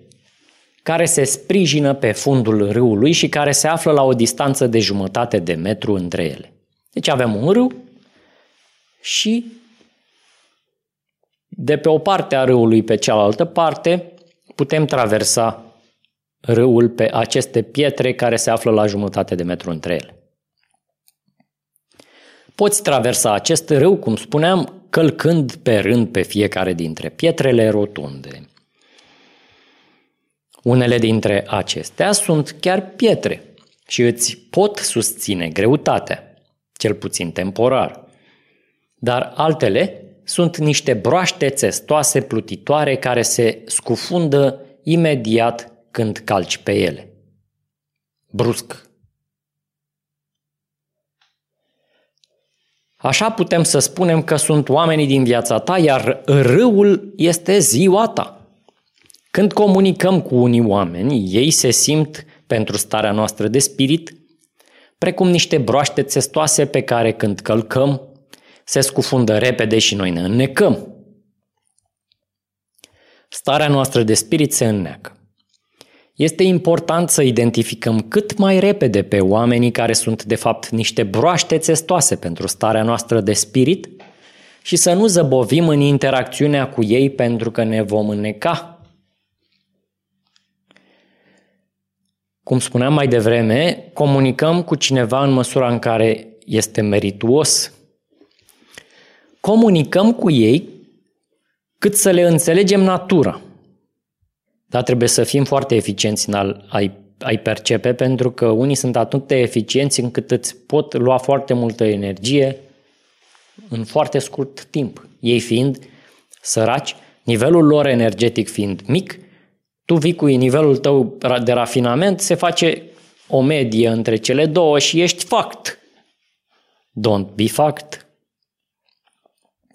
care se sprijină pe fundul râului și care se află la o distanță de jumătate de metru între ele. Deci avem un râu și de pe o parte a râului pe cealaltă parte putem traversa râul pe aceste pietre care se află la jumătate de metru între ele. Poți traversa acest râu, cum spuneam, călcând pe rând pe fiecare dintre pietrele rotunde. Unele dintre acestea sunt chiar pietre și îți pot susține greutatea, cel puțin temporar. Dar altele sunt niște broaște țestoase plutitoare care se scufundă imediat când calci pe ele. Brusc. Așa putem să spunem că sunt oamenii din viața ta, iar râul este ziua ta. Când comunicăm cu unii oameni, ei se simt pentru starea noastră de spirit precum niște broaște țestoase pe care când călcăm se scufundă repede și noi ne înnecăm. Starea noastră de spirit se înneacă. Este important să identificăm cât mai repede pe oamenii care sunt de fapt niște broaște țestoase pentru starea noastră de spirit și să nu zăbovim în interacțiunea cu ei pentru că ne vom înneca. Cum spuneam mai devreme, comunicăm cu cineva în măsura în care este merituos. Comunicăm cu ei cât să le înțelegem natura – dar trebuie să fim foarte eficienți în a, a, percepe, pentru că unii sunt atât de eficienți încât îți pot lua foarte multă energie în foarte scurt timp. Ei fiind săraci, nivelul lor energetic fiind mic, tu vii cu nivelul tău de rafinament, se face o medie între cele două și ești fact. Don't be fact.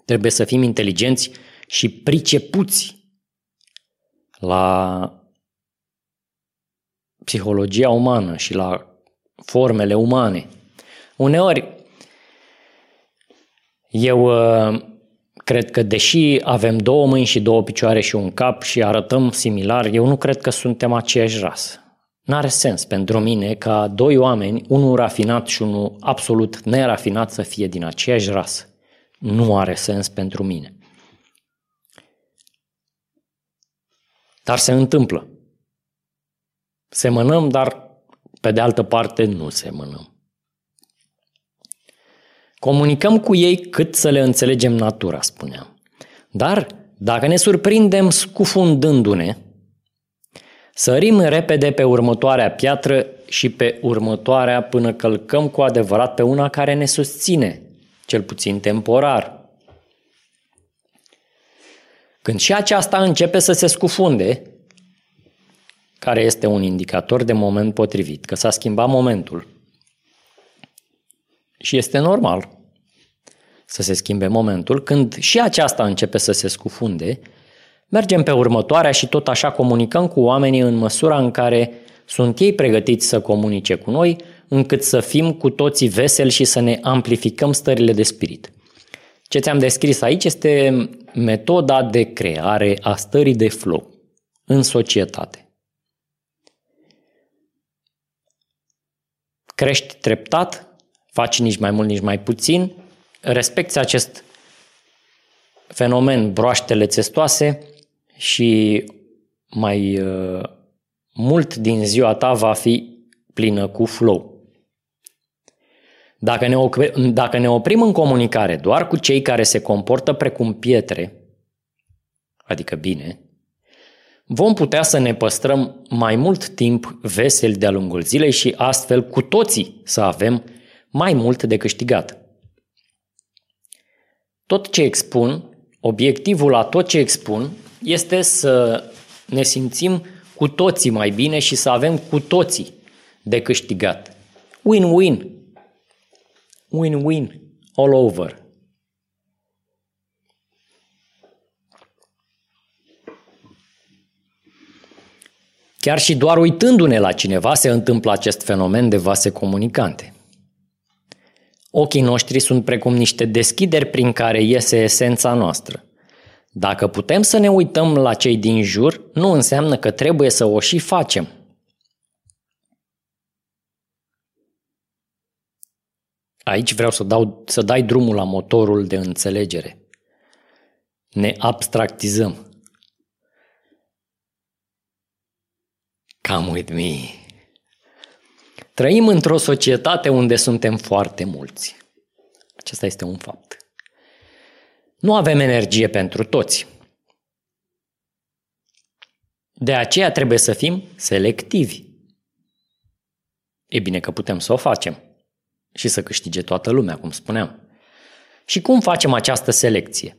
Trebuie să fim inteligenți și pricepuți la psihologia umană și la formele umane. Uneori, eu uh, cred că deși avem două mâini și două picioare și un cap și arătăm similar, eu nu cred că suntem aceeași rasă. N-are sens pentru mine ca doi oameni, unul rafinat și unul absolut nerafinat, să fie din aceeași rasă. Nu are sens pentru mine. Dar se întâmplă. Semănăm, dar pe de altă parte nu semănăm. Comunicăm cu ei cât să le înțelegem natura, spuneam. Dar dacă ne surprindem scufundându-ne, sărim repede pe următoarea piatră și pe următoarea până călcăm cu adevărat pe una care ne susține, cel puțin temporar. Când și aceasta începe să se scufunde, care este un indicator de moment potrivit, că s-a schimbat momentul. Și este normal să se schimbe momentul. Când și aceasta începe să se scufunde, mergem pe următoarea și tot așa comunicăm cu oamenii în măsura în care sunt ei pregătiți să comunice cu noi, încât să fim cu toții veseli și să ne amplificăm stările de spirit. Ce ți-am descris aici este metoda de creare a stării de flow în societate. Crești treptat, faci nici mai mult, nici mai puțin, respecti acest fenomen broaștele țestoase și mai uh, mult din ziua ta va fi plină cu flow. Dacă ne, oprim, dacă ne oprim în comunicare doar cu cei care se comportă precum pietre, adică bine, vom putea să ne păstrăm mai mult timp veseli de-a lungul zilei și astfel cu toții să avem mai mult de câștigat. Tot ce expun, obiectivul la tot ce expun, este să ne simțim cu toții mai bine și să avem cu toții de câștigat. Win-win. Win-win all over. Chiar și doar uitându-ne la cineva se întâmplă acest fenomen de vase comunicante. Ochii noștri sunt precum niște deschideri prin care iese esența noastră. Dacă putem să ne uităm la cei din jur, nu înseamnă că trebuie să o și facem. Aici vreau să, dau, să dai drumul la motorul de înțelegere. Ne abstractizăm. Come with me. Trăim într-o societate unde suntem foarte mulți. Acesta este un fapt. Nu avem energie pentru toți. De aceea trebuie să fim selectivi. E bine că putem să o facem și să câștige toată lumea, cum spuneam. Și cum facem această selecție?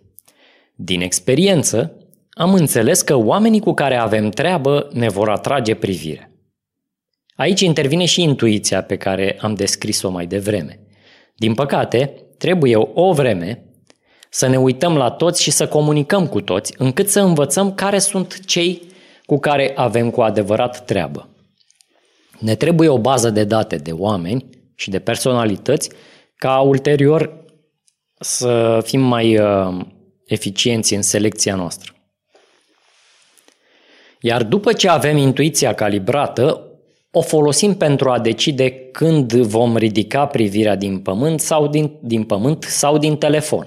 Din experiență, am înțeles că oamenii cu care avem treabă ne vor atrage privirea. Aici intervine și intuiția pe care am descris-o mai devreme. Din păcate, trebuie o vreme să ne uităm la toți și să comunicăm cu toți, încât să învățăm care sunt cei cu care avem cu adevărat treabă. Ne trebuie o bază de date de oameni și de personalități ca ulterior să fim mai uh, eficienți în selecția noastră. Iar după ce avem intuiția calibrată, o folosim pentru a decide când vom ridica privirea din pământ sau din, din pământ sau din telefon.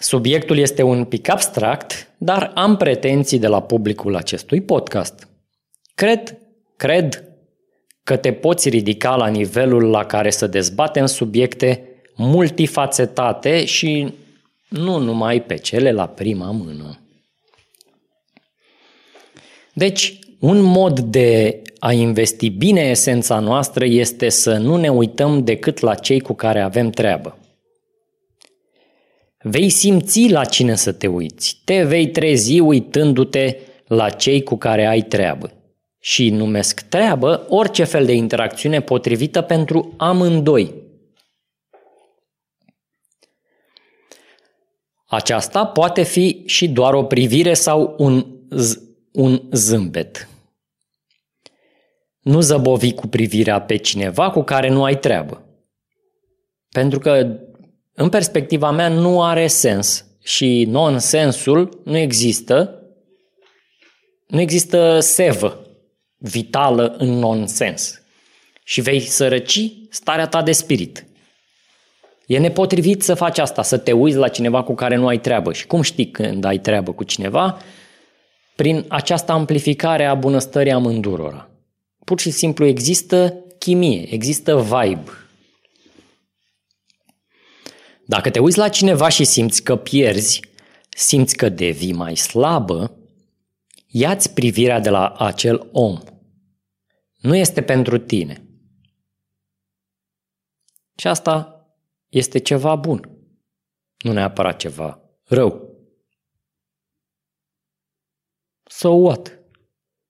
Subiectul este un pic abstract, dar am pretenții de la publicul acestui podcast. Cred, cred că te poți ridica la nivelul la care să dezbatem subiecte multifacetate și nu numai pe cele la prima mână. Deci, un mod de a investi bine esența noastră este să nu ne uităm decât la cei cu care avem treabă. Vei simți la cine să te uiți, te vei trezi uitându-te la cei cu care ai treabă. Și numesc treabă orice fel de interacțiune potrivită pentru amândoi. Aceasta poate fi și doar o privire sau un, z- un zâmbet. Nu zăbovi cu privirea pe cineva cu care nu ai treabă. Pentru că, în perspectiva mea, nu are sens și nonsensul nu există. Nu există sevă vitală în nonsens. Și vei sărăci starea ta de spirit. E nepotrivit să faci asta, să te uiți la cineva cu care nu ai treabă. Și cum știi când ai treabă cu cineva? Prin această amplificare a bunăstării amândurora. Pur și simplu există chimie, există vibe. Dacă te uiți la cineva și simți că pierzi, simți că devii mai slabă, ia-ți privirea de la acel om. Nu este pentru tine. Și asta este ceva bun, nu neapărat ceva rău. So what?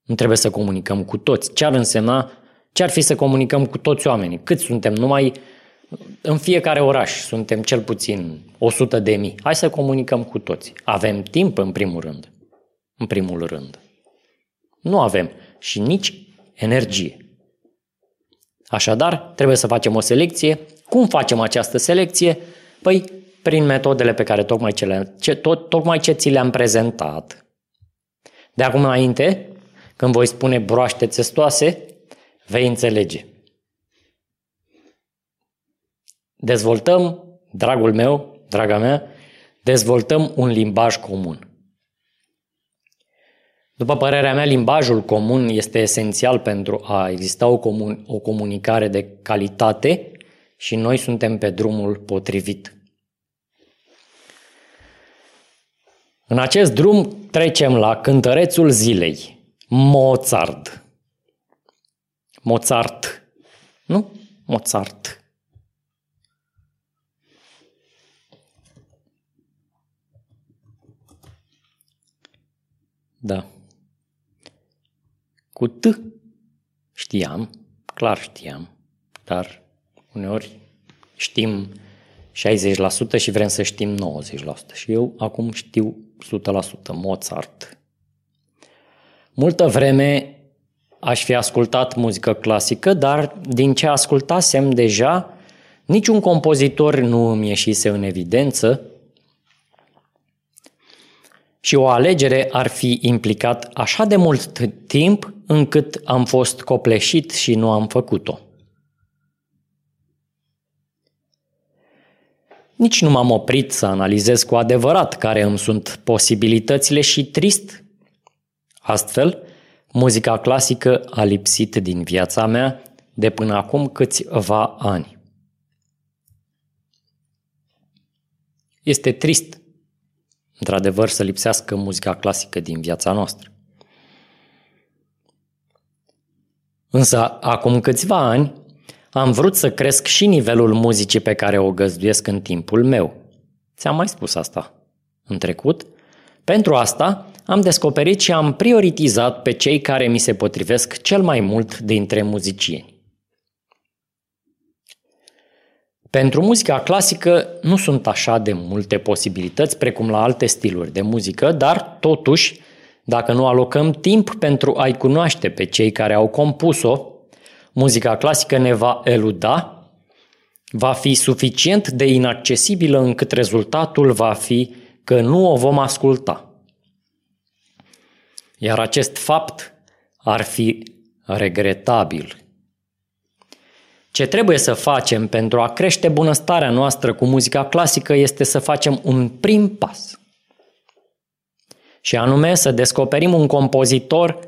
Nu trebuie să comunicăm cu toți. Ce ar însemna, ce ar fi să comunicăm cu toți oamenii? Cât suntem? Numai în fiecare oraș suntem cel puțin 100 de mii. Hai să comunicăm cu toți. Avem timp în primul rând. În primul rând. Nu avem și nici energie. Așadar, trebuie să facem o selecție. Cum facem această selecție? Păi, prin metodele pe care tocmai ce, le, ce, tot, tocmai ce ți le-am prezentat. De acum înainte, când voi spune broaște țestoase, vei înțelege. Dezvoltăm, dragul meu, draga mea, dezvoltăm un limbaj comun. După părerea mea, limbajul comun este esențial pentru a exista o, comun- o comunicare de calitate și noi suntem pe drumul potrivit. În acest drum trecem la cântărețul zilei, Mozart. Mozart. Nu? Mozart. Da. Cu T știam, clar știam, dar uneori știm 60% și vrem să știm 90%. Și eu acum știu 100% Mozart. Multă vreme aș fi ascultat muzică clasică, dar din ce ascultasem deja, niciun compozitor nu îmi ieșise în evidență și o alegere ar fi implicat așa de mult timp încât am fost copleșit și nu am făcut-o. Nici nu m-am oprit să analizez cu adevărat care îmi sunt posibilitățile și trist. Astfel, muzica clasică a lipsit din viața mea de până acum câțiva ani. Este trist, într-adevăr, să lipsească muzica clasică din viața noastră. Însă, acum câțiva ani, am vrut să cresc și nivelul muzicii pe care o găzduiesc în timpul meu. Ți-am mai spus asta în trecut. Pentru asta am descoperit și am prioritizat pe cei care mi se potrivesc cel mai mult dintre muzicieni. Pentru muzica clasică nu sunt așa de multe posibilități precum la alte stiluri de muzică, dar totuși, dacă nu alocăm timp pentru a-i cunoaște pe cei care au compus-o, muzica clasică ne va eluda, va fi suficient de inaccesibilă încât rezultatul va fi că nu o vom asculta. Iar acest fapt ar fi regretabil. Ce trebuie să facem pentru a crește bunăstarea noastră cu muzica clasică este să facem un prim pas. Și anume să descoperim un compozitor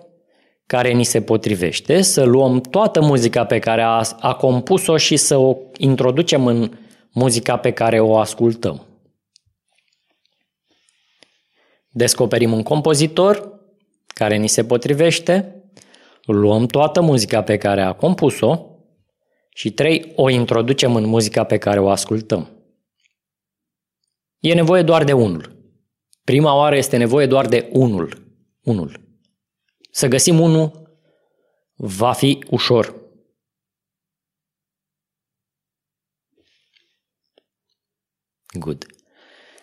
care ni se potrivește, să luăm toată muzica pe care a, a compus-o și să o introducem în muzica pe care o ascultăm. Descoperim un compozitor care ni se potrivește, luăm toată muzica pe care a compus-o și trei, o introducem în muzica pe care o ascultăm. E nevoie doar de unul. Prima oară este nevoie doar de unul. Unul. Să găsim unul va fi ușor. Good.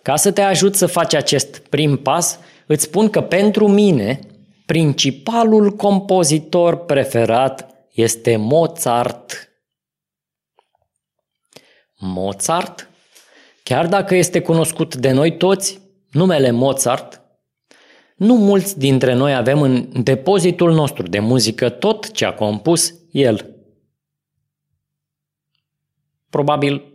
Ca să te ajut să faci acest prim pas, îți spun că pentru mine principalul compozitor preferat este Mozart. Mozart? Chiar dacă este cunoscut de noi toți, numele Mozart nu mulți dintre noi avem în depozitul nostru de muzică tot ce a compus el. Probabil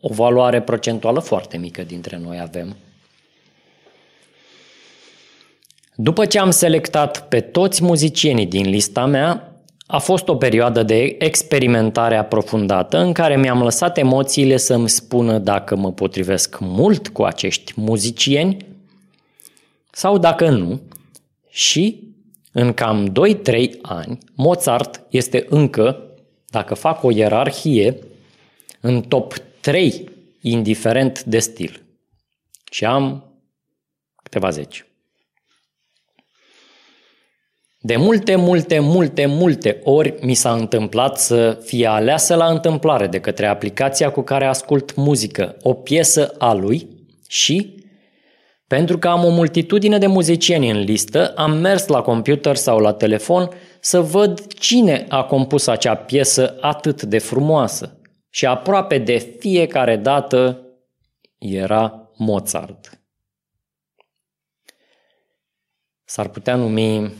o valoare procentuală foarte mică dintre noi avem. După ce am selectat pe toți muzicienii din lista mea, a fost o perioadă de experimentare aprofundată în care mi-am lăsat emoțiile să-mi spună dacă mă potrivesc mult cu acești muzicieni sau dacă nu, și în cam 2-3 ani, Mozart este încă, dacă fac o ierarhie, în top 3, indiferent de stil. Și am câteva zeci. De multe, multe, multe, multe ori mi s-a întâmplat să fie aleasă la întâmplare de către aplicația cu care ascult muzică o piesă a lui și pentru că am o multitudine de muzicieni în listă, am mers la computer sau la telefon să văd cine a compus acea piesă atât de frumoasă. Și aproape de fiecare dată era Mozart. S-ar putea numi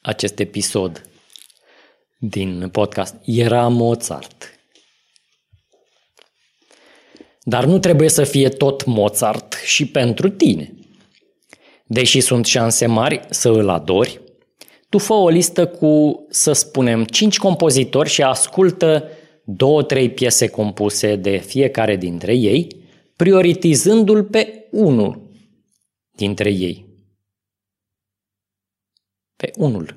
acest episod din podcast Era Mozart. Dar nu trebuie să fie tot Mozart și pentru tine. Deși sunt șanse mari să îl adori, tu fă o listă cu, să spunem, cinci compozitori și ascultă două, trei piese compuse de fiecare dintre ei, prioritizându-l pe unul dintre ei. Pe unul.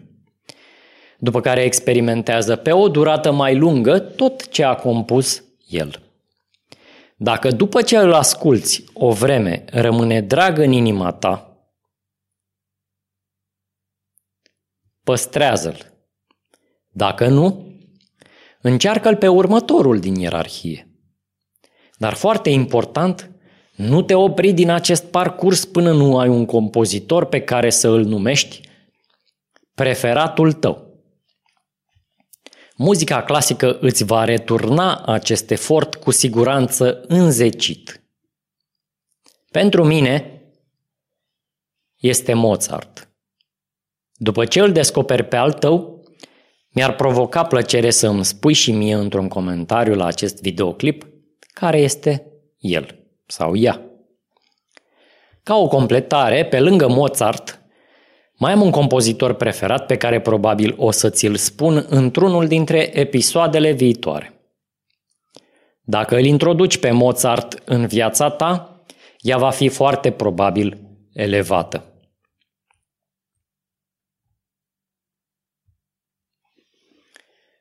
După care experimentează pe o durată mai lungă tot ce a compus el. Dacă după ce îl asculți o vreme rămâne drag în inima ta, păstrează-l. Dacă nu, încearcă-l pe următorul din ierarhie. Dar foarte important, nu te opri din acest parcurs până nu ai un compozitor pe care să îl numești preferatul tău. Muzica clasică îți va returna acest efort cu siguranță înzecit. Pentru mine este Mozart. După ce îl descoperi pe al tău, mi-ar provoca plăcere să îmi spui și mie într-un comentariu la acest videoclip care este el sau ea. Ca o completare, pe lângă Mozart, mai am un compozitor preferat pe care probabil o să ți-l spun într-unul dintre episoadele viitoare. Dacă îl introduci pe Mozart în viața ta, ea va fi foarte probabil elevată.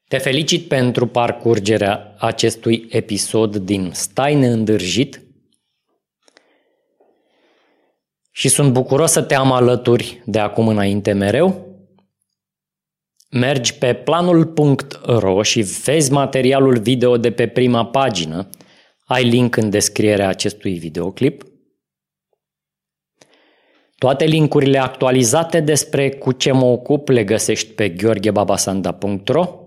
Te felicit pentru parcurgerea acestui episod din Stai neîndârjit și sunt bucuros să te am alături de acum înainte mereu. Mergi pe planul.ro și vezi materialul video de pe prima pagină. Ai link în descrierea acestui videoclip. Toate linkurile actualizate despre cu ce mă ocup le găsești pe gheorghebabasanda.ro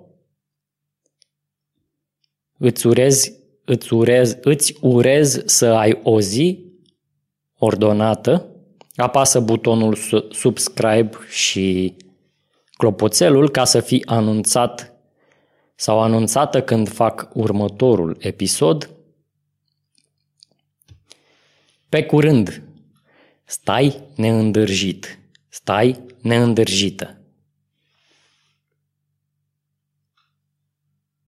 Îți urez, îți urez, îți urez să ai o zi ordonată. Apasă butonul subscribe și clopoțelul ca să fii anunțat sau anunțată când fac următorul episod. Pe curând, stai neîndârjit, stai neîndârjită.